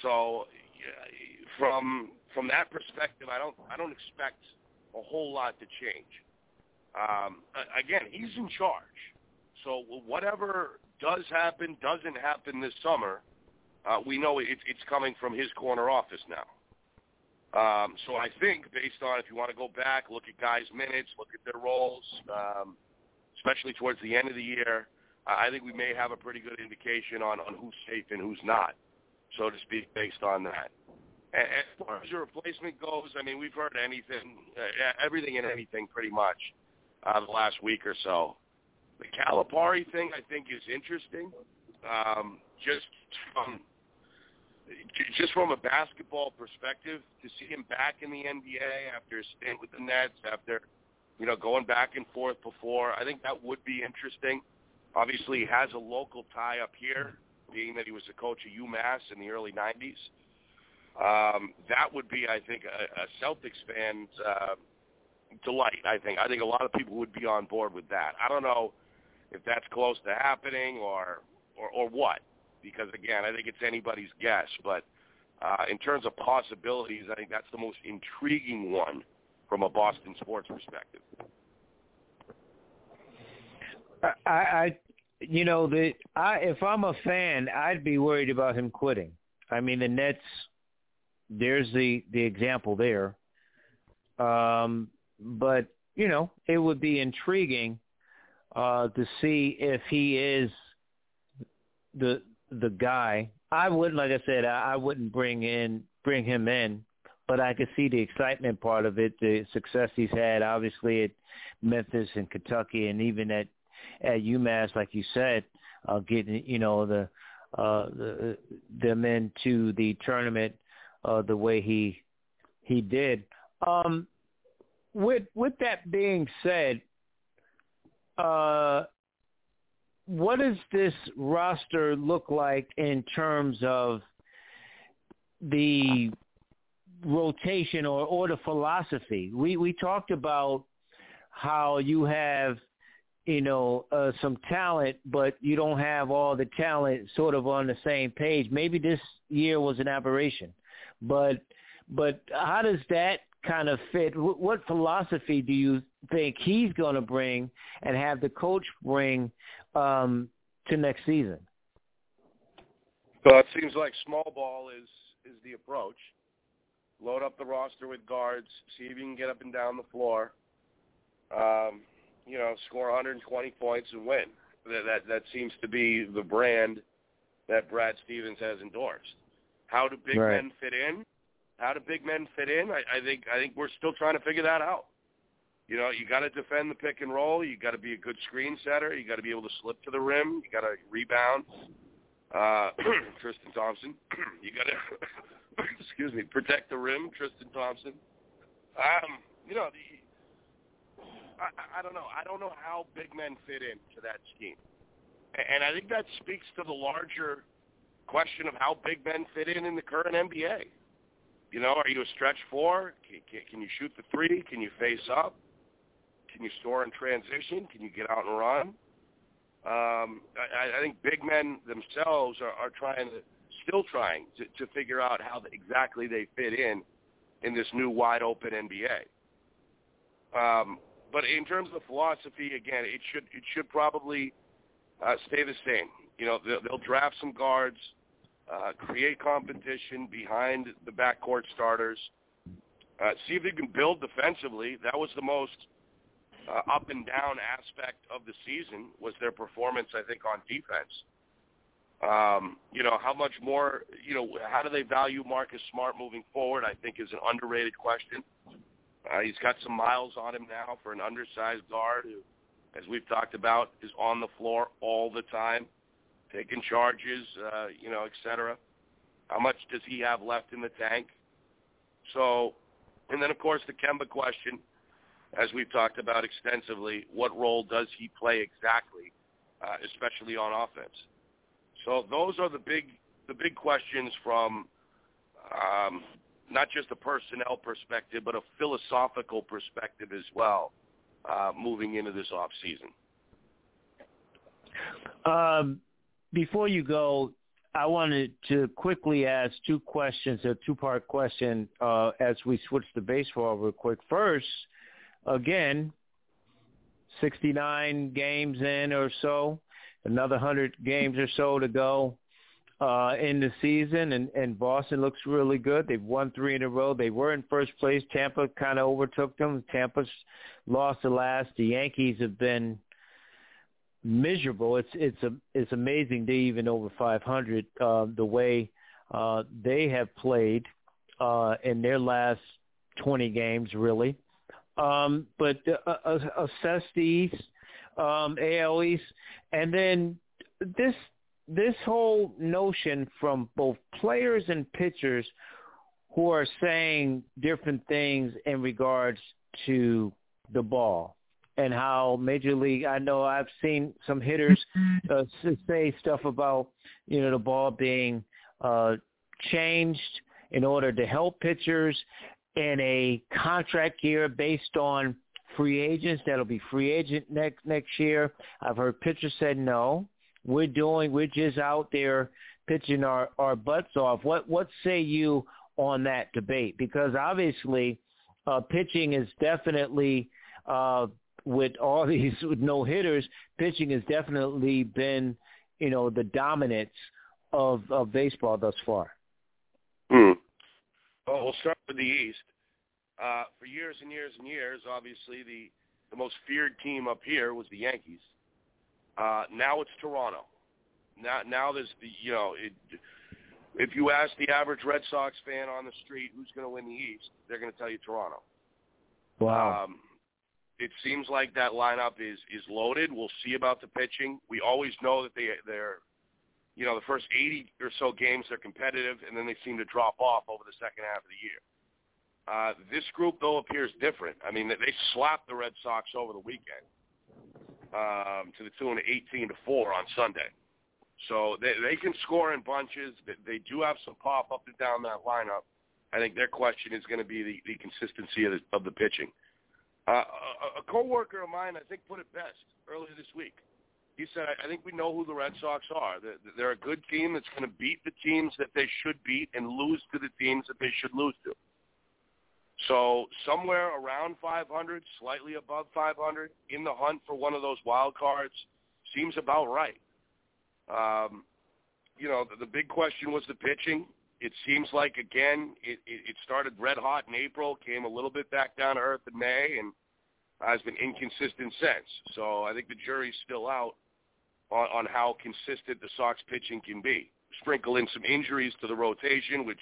So, yeah, from from that perspective, I don't I don't expect a whole lot to change. Um, again, he's in charge. So whatever does happen, doesn't happen this summer, uh, we know it, it's coming from his corner office now. Um, so I think based on if you want to go back, look at guys' minutes, look at their roles, um, especially towards the end of the year, I think we may have a pretty good indication on, on who's safe and who's not, so to speak, based on that. And as far as your replacement goes, I mean, we've heard anything, uh, everything and anything pretty much uh, the last week or so. The Calipari thing, I think, is interesting. Um, just from just from a basketball perspective, to see him back in the NBA after staying with the Nets, after you know going back and forth before, I think that would be interesting. Obviously, he has a local tie up here, being that he was a coach of UMass in the early '90s. Um, that would be, I think, a, a Celtics fan's uh, delight. I think. I think a lot of people would be on board with that. I don't know if that's close to happening or or, or what, because again, I think it's anybody's guess. But uh, in terms of possibilities, I think that's the most intriguing one from a Boston sports perspective. I, I you know, the I if I'm a fan, I'd be worried about him quitting. I mean, the Nets. There's the the example there. Um, but you know, it would be intriguing uh, to see if he is the the guy. I wouldn't, like I said, I, I wouldn't bring in bring him in, but I could see the excitement part of it, the success he's had, obviously at Memphis and Kentucky, and even at at UMass, like you said, uh, getting you know the uh, the, them into the tournament uh, the way he he did. Um, with with that being said, uh, what does this roster look like in terms of the rotation or, or the philosophy? We we talked about how you have you know uh, some talent, but you don't have all the talent sort of on the same page. Maybe this year was an aberration, but but how does that kind of fit? What philosophy do you think he's going to bring and have the coach bring um, to next season? So it seems like small ball is is the approach. Load up the roster with guards, see if you can get up and down the floor. Um, you know, score 120 points and win. That, that that seems to be the brand that Brad Stevens has endorsed. How do big right. men fit in? How do big men fit in? I, I think I think we're still trying to figure that out. You know, you got to defend the pick and roll. You got to be a good screen setter. You got to be able to slip to the rim. You got to rebound. Uh, Tristan Thompson. you got to, excuse me, protect the rim. Tristan Thompson. Um, you know, the, I, I don't know. I don't know how big men fit into that scheme, and I think that speaks to the larger question of how big men fit in in the current NBA. You know, are you a stretch four? Can, can, can you shoot the three? Can you face up? Can you score in transition? Can you get out and run? Um, I, I think big men themselves are, are trying to, still trying to, to figure out how exactly they fit in in this new wide open NBA. Um, but in terms of philosophy, again, it should it should probably uh, stay the same. You know, they'll, they'll draft some guards uh, create competition behind the backcourt starters, uh, see if they can build defensively. That was the most uh, up and down aspect of the season was their performance, I think, on defense. Um, you know, how much more, you know, how do they value Marcus Smart moving forward, I think is an underrated question. Uh, he's got some miles on him now for an undersized guard who, as we've talked about, is on the floor all the time, taking charges, uh, you know, et cetera. How much does he have left in the tank? So, and then, of course, the Kemba question, as we've talked about extensively, what role does he play exactly, uh, especially on offense? So those are the big the big questions from um, not just a personnel perspective, but a philosophical perspective as well, uh, moving into this off season. Um, before you go, I wanted to quickly ask two questions, a two-part question, uh, as we switch to baseball real quick. First, again, 69 games in or so, another 100 games or so to go uh, in the season, and, and Boston looks really good. They've won three in a row. They were in first place. Tampa kind of overtook them. Tampa's lost the last. The Yankees have been miserable. It's it's a it's amazing they even over 500 uh, the way uh, they have played uh, in their last 20 games, really. Um, but uh, uh, assess these um, AL East, and then this this whole notion from both players and pitchers who are saying different things in regards to the ball and how Major League. I know I've seen some hitters uh, say stuff about you know the ball being uh, changed in order to help pitchers in a contract year based on free agents that'll be free agent next next year. I've heard pitchers said no. We're doing we're just out there pitching our our butts off. What what say you on that debate? Because obviously, uh, pitching is definitely uh, with all these with no hitters, pitching has definitely been, you know, the dominance of of baseball thus far. Hmm. Well, start with the East. Uh, for years and years and years, obviously the the most feared team up here was the Yankees. Uh, now it's Toronto. Now now there's the you know it, if you ask the average Red Sox fan on the street who's going to win the East, they're going to tell you Toronto. Wow. Um, it seems like that lineup is is loaded. We'll see about the pitching. We always know that they they're you know the first 80 or so games they're competitive, and then they seem to drop off over the second half of the year. Uh, this group though appears different. I mean, they slapped the Red Sox over the weekend um, to the tune of 18 to four on Sunday. So they they can score in bunches. They, do have some pop up and down that lineup. I think their question is going to be the, the consistency of the, of the pitching. Uh, a, a coworker of mine, I think, put it best earlier this week. He said, I, think we know who the Red Sox are. They're a good team that's going to beat the teams that they should beat and lose to the teams that they should lose to. So somewhere around 500, slightly above 500, in the hunt for one of those wild cards seems about right. Um, you know, the, the big question was the pitching. It seems like again, it, it, it started red hot in April, came a little bit back down to earth in May, and has been inconsistent since. So I think the jury's still out on, on how consistent the Sox pitching can be. Sprinkle in some injuries to the rotation, which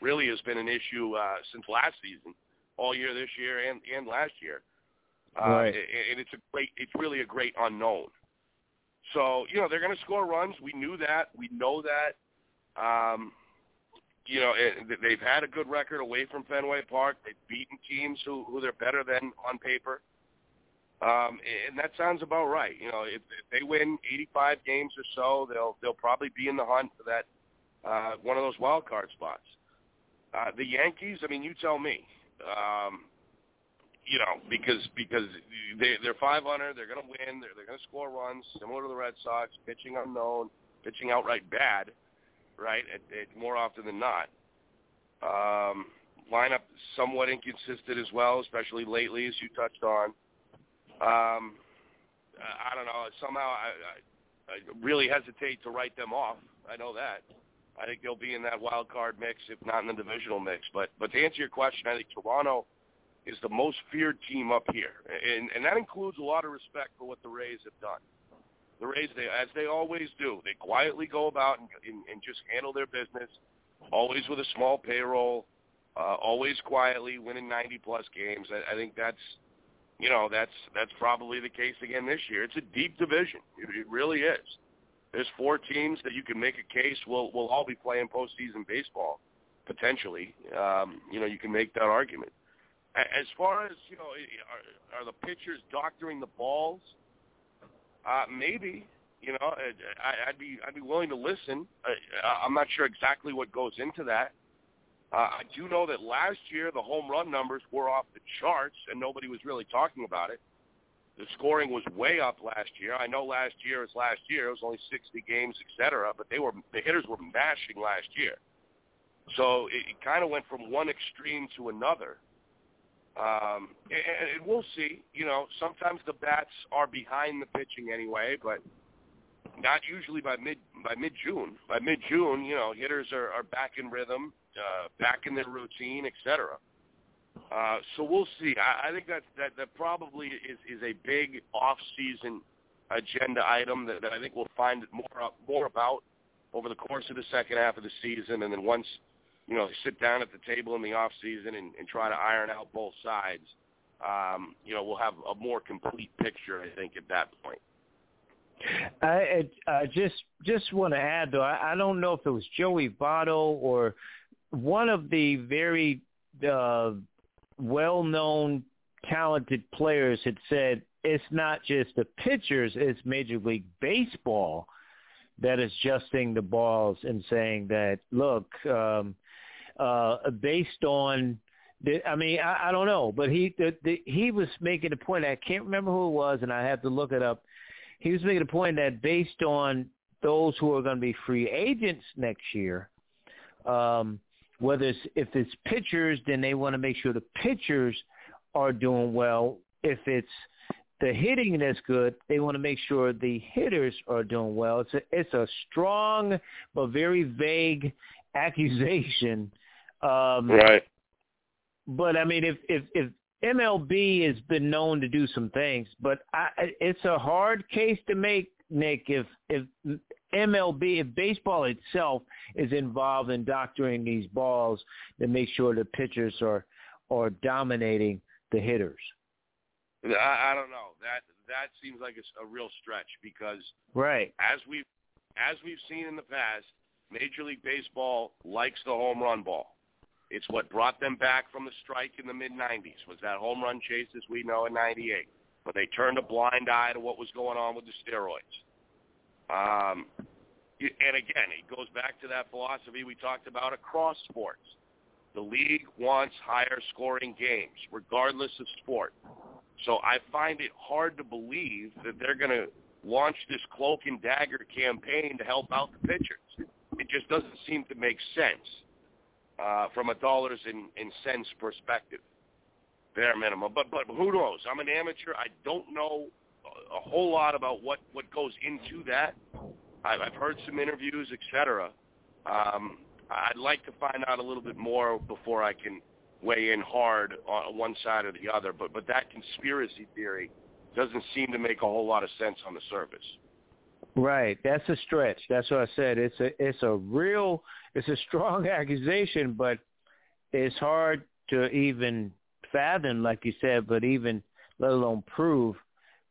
really has been an issue uh, since last season, all year this year and and last year. Uh, right. And it's a great, it's really a great unknown. So you know they're going to score runs. We knew that. We know that. Um, you know, they've had a good record away from Fenway Park. They've beaten teams who, who they're better than on paper. Um, and that sounds about right. You know, if, if they win 85 games or so, they'll they'll probably be in the hunt for that uh, one of those wild card spots. Uh, the Yankees, I mean, you tell me. Um, you know, because because they they're 500, they're going to win, they're they're going to score runs, similar to the Red Sox, pitching unknown, pitching outright bad right? It, it, more often than not. Um, lineup somewhat inconsistent as well, especially lately, as you touched on. Um, I don't know. Somehow, I, I, I really hesitate to write them off. I know that. I think they'll be in that wild card mix, if not in the divisional mix. But but to answer your question, I think Toronto is the most feared team up here, and and that includes a lot of respect for what the Rays have done. The Rays, they as they always do, they quietly go about and, and, and just handle their business, always with a small payroll, uh, always quietly winning 90 plus games. I, I think that's you know that's that's probably the case again this year. It's a deep division. It, it really is. There's four teams that you can make a case will will all be playing postseason baseball potentially. Um, you know, you can make that argument. As far as you know, are, are the pitchers doctoring the balls? Uh, maybe. You know, I, I'd be I'd be willing to listen. I, I'm not sure exactly what goes into that. Uh, I do know that last year the home run numbers were off the charts, and nobody was really talking about it. The scoring was way up last year. I know last year was last year; it was only 60 games, et cetera. But they were the hitters were mashing last year, so it, it kind of went from one extreme to another. Um, and, and we'll see. You know, sometimes the bats are behind the pitching anyway, but not usually by mid by mid June. By mid June, you know, hitters are, are back in rhythm, uh, back in their routine, etc. Uh, so we'll see. I, I think that that that probably is is a big off season agenda item that, that I think we'll find more up, more about over the course of the second half of the season, and then once you know, sit down at the table in the off season and, and try to iron out both sides. Um, you know, we'll have a more complete picture, I think, at that point. I, I just just want to add though, I, I don't know if it was Joey Votto or one of the very uh, well-known, talented players had said it's not just the pitchers, it's Major League Baseball that is adjusting the balls and saying that, look, um, uh, based on the, I mean, I, I don't know, but he the, the, he was making a point. I can't remember who it was, and I have to look it up. He was making a point that based on those who are going to be free agents next year, um, whether it's if it's pitchers, then they want to make sure the pitchers are doing well. If it's the hitting that's good, they want to make sure the hitters are doing well. It's a it's a strong but very vague accusation um, right. But I mean, if if if MLB has been known to do some things, but I, it's a hard case to make, Nick. If if MLB, if baseball itself is involved in doctoring these balls to make sure the pitchers are are dominating the hitters. I, I don't know. That that seems like it's a real stretch because right as we as we've seen in the past, Major League Baseball likes the home run ball. It's what brought them back from the strike in the mid-'90s, was that home run chase as we know in 98. But they turned a blind eye to what was going on with the steroids. Um, and again, it goes back to that philosophy we talked about across sports. The league wants higher scoring games, regardless of sport. So I find it hard to believe that they're going to launch this cloak and dagger campaign to help out the pitchers. It just doesn't seem to make sense uh, from a dollars and, and cents perspective, bare minimum. But but who knows? I'm an amateur. I don't know a whole lot about what what goes into that. I've, I've heard some interviews, etc. Um, I'd like to find out a little bit more before I can weigh in hard on one side or the other. But but that conspiracy theory doesn't seem to make a whole lot of sense on the surface. Right, that's a stretch. That's what I said. It's a it's a real it's a strong accusation, but it's hard to even fathom, like you said, but even let alone prove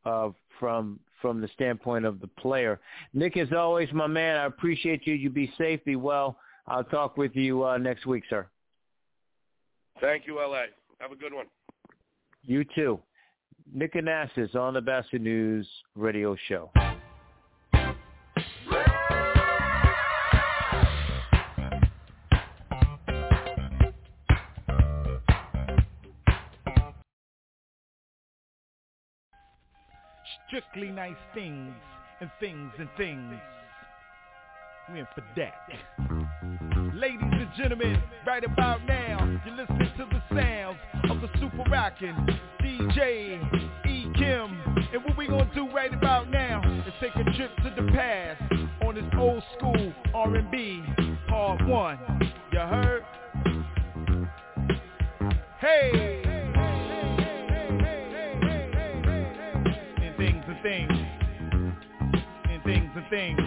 uh, from from the standpoint of the player. Nick, as always, my man, I appreciate you. You be safe, be well. I'll talk with you uh, next week, sir. Thank you, LA. Have a good one. You too. Nick Anastos on the Batchelor News radio show. Strictly nice things and things and things. We in for that. Ladies and gentlemen, right about now, you're listening to the sounds of the super rockin' DJ E. Kim. And what we gonna do right about now is take a trip to the past on this old school R&B part one. You heard? Hey! And things.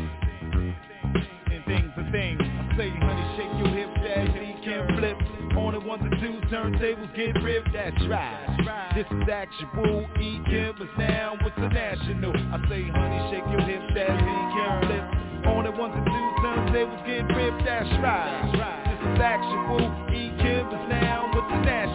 And things and things. I say, honey, shake your hips, that beat can flip. On the ones and twos, turntables get ripped, that's right. This is actual E Kim now with the national. I say, honey, shake your hips, that beat can flip. On the ones and twos, turntables get ripped, that's right. This is actual E Kim now with the national.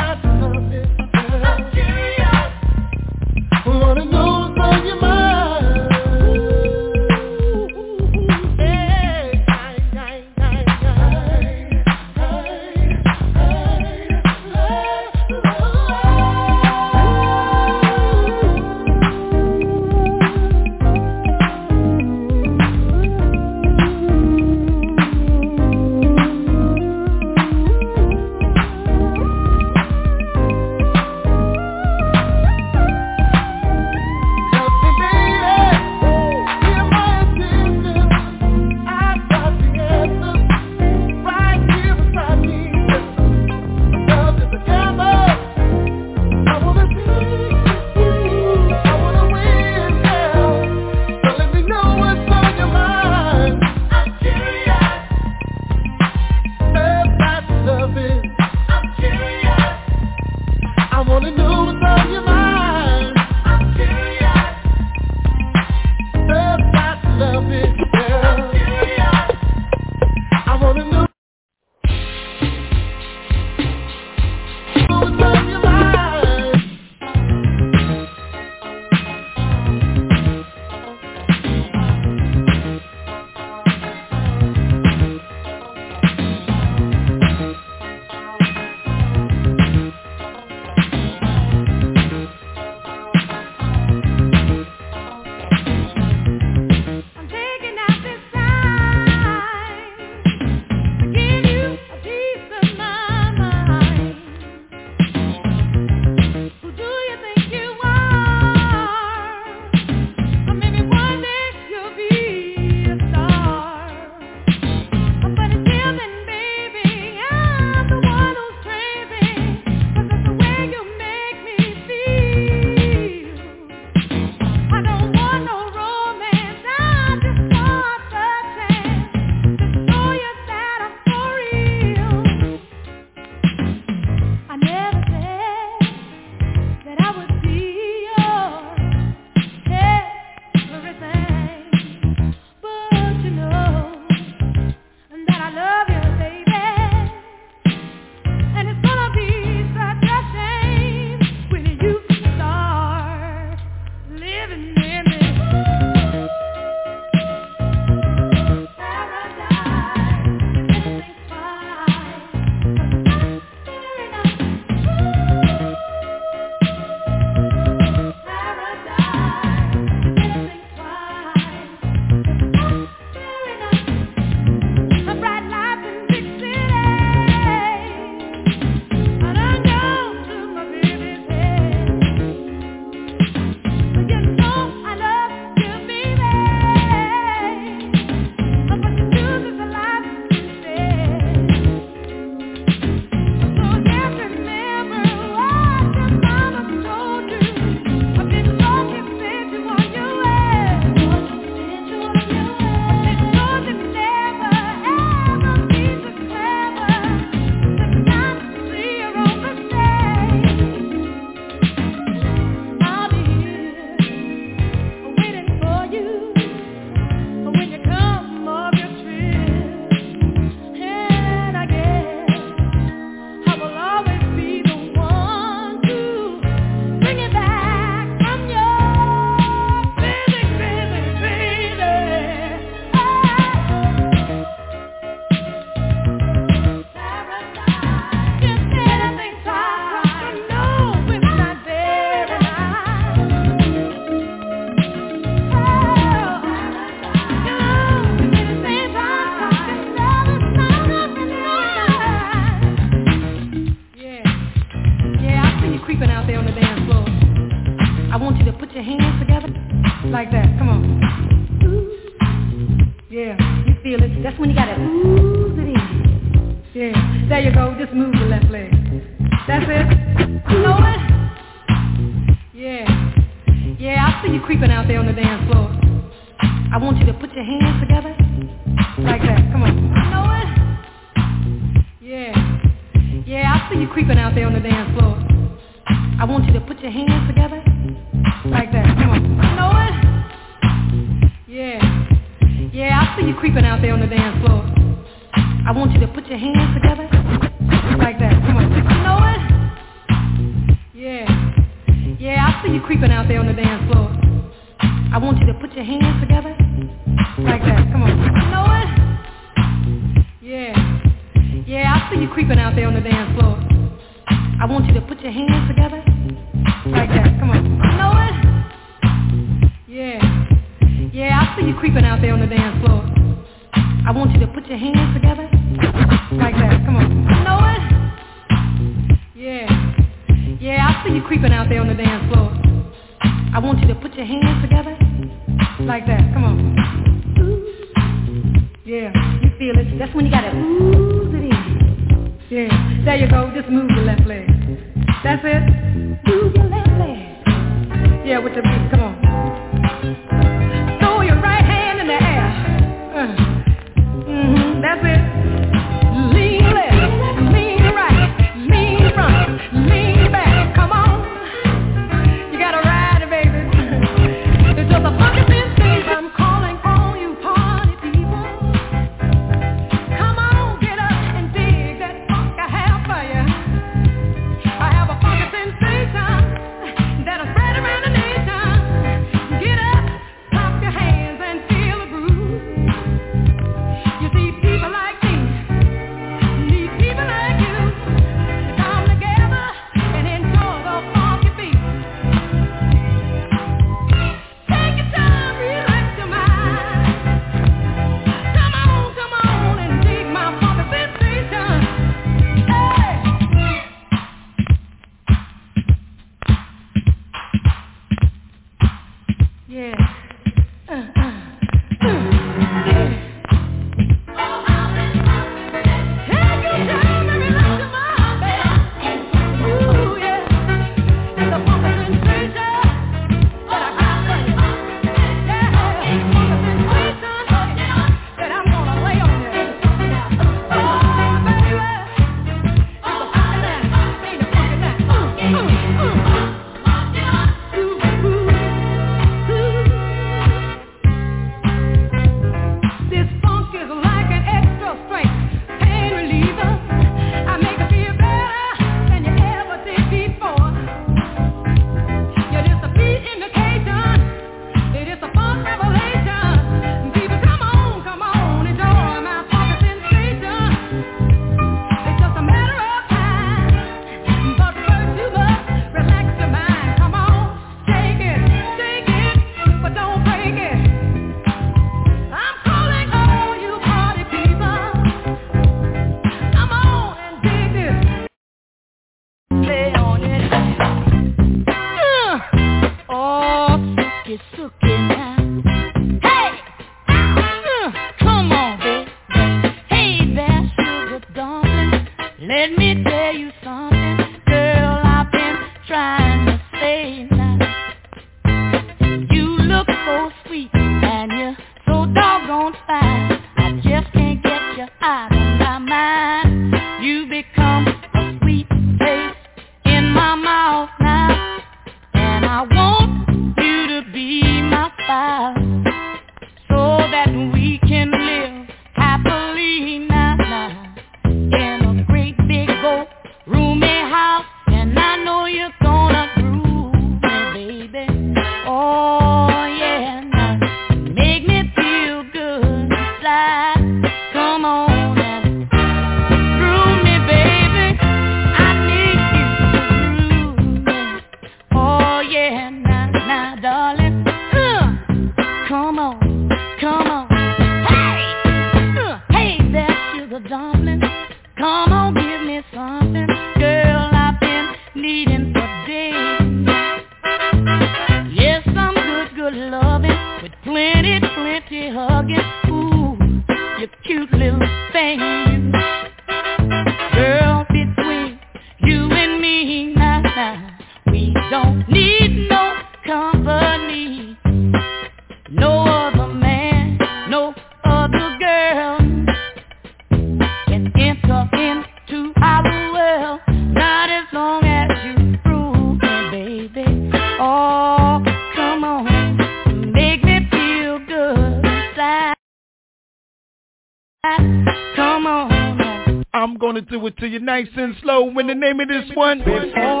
know the name of this one. Before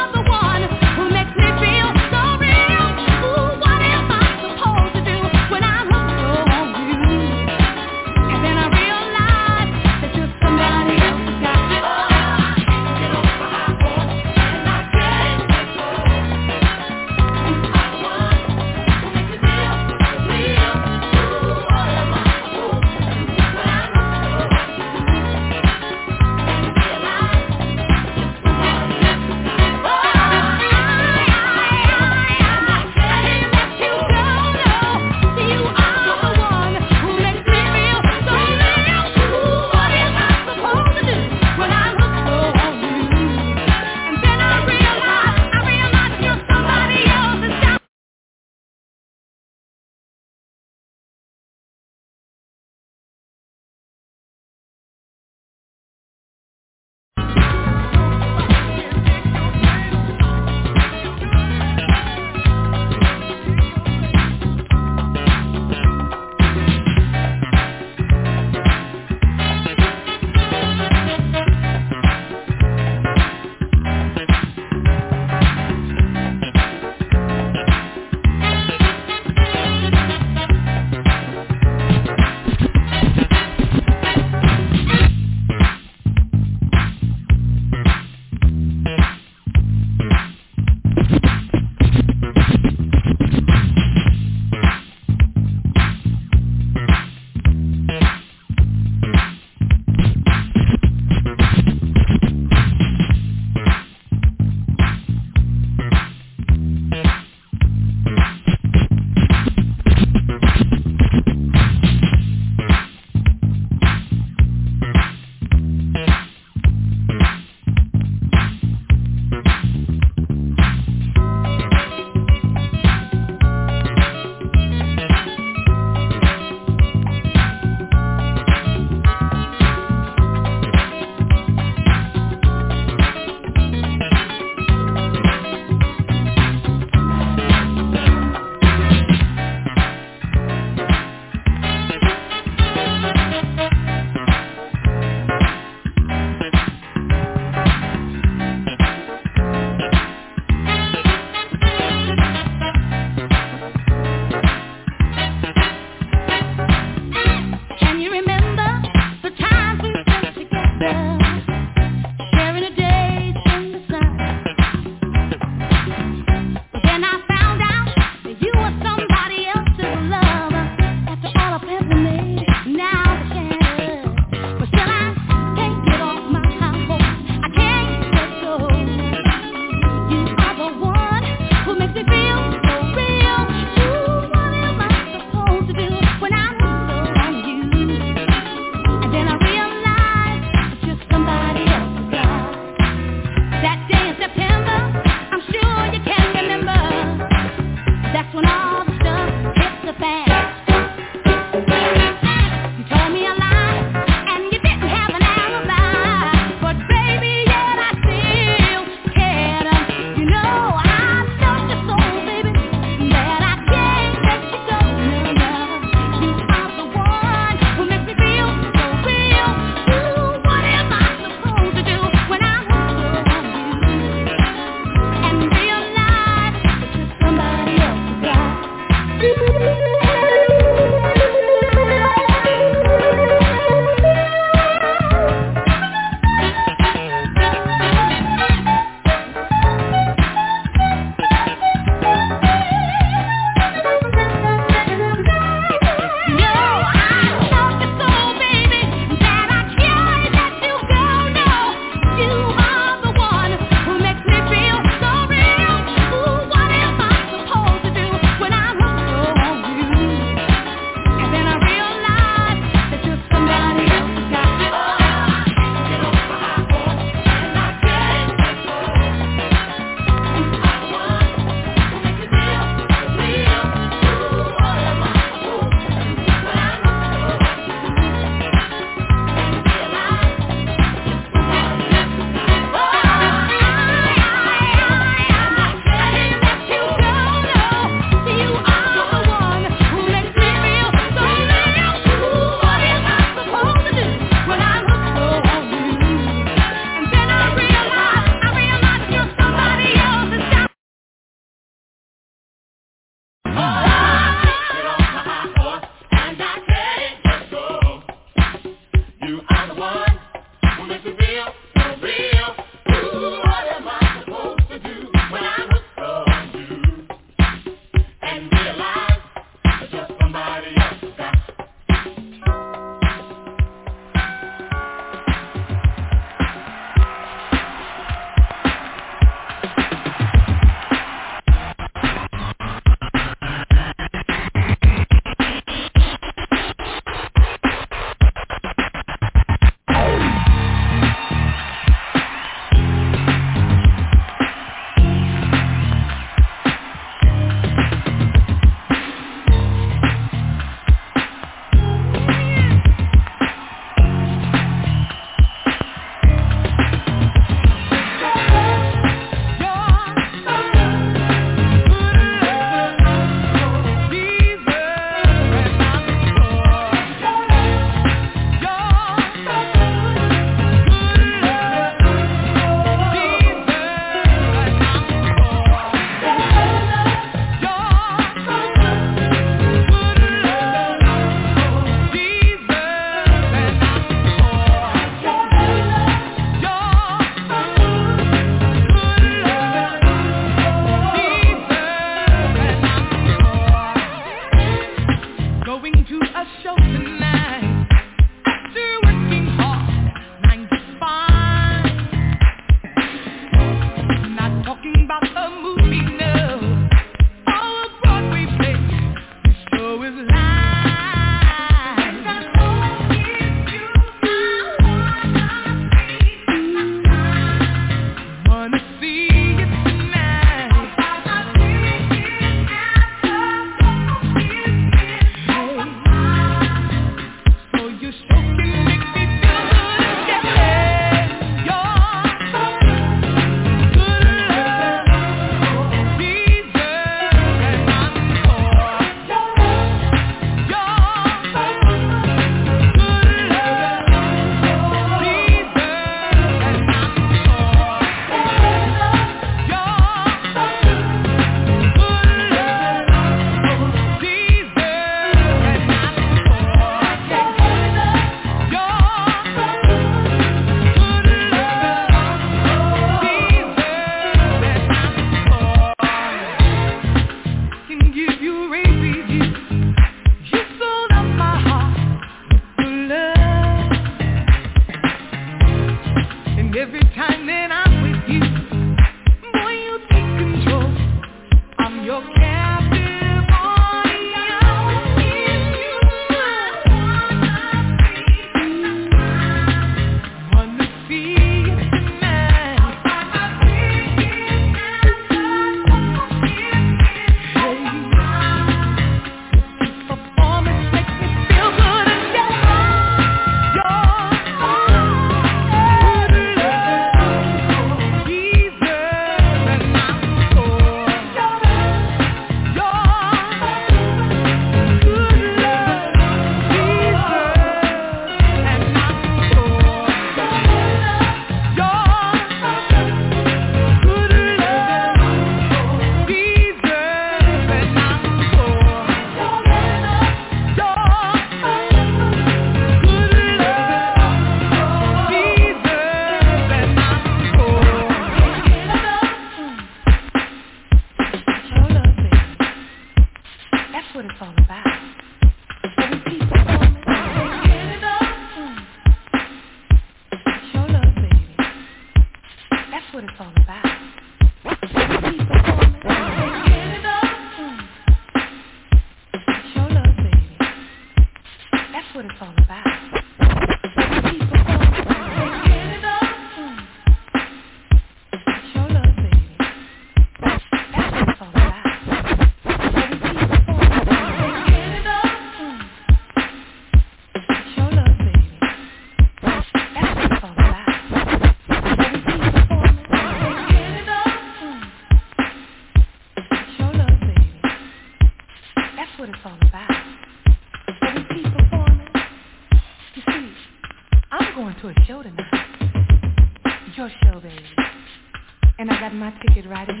I'm coming tonight,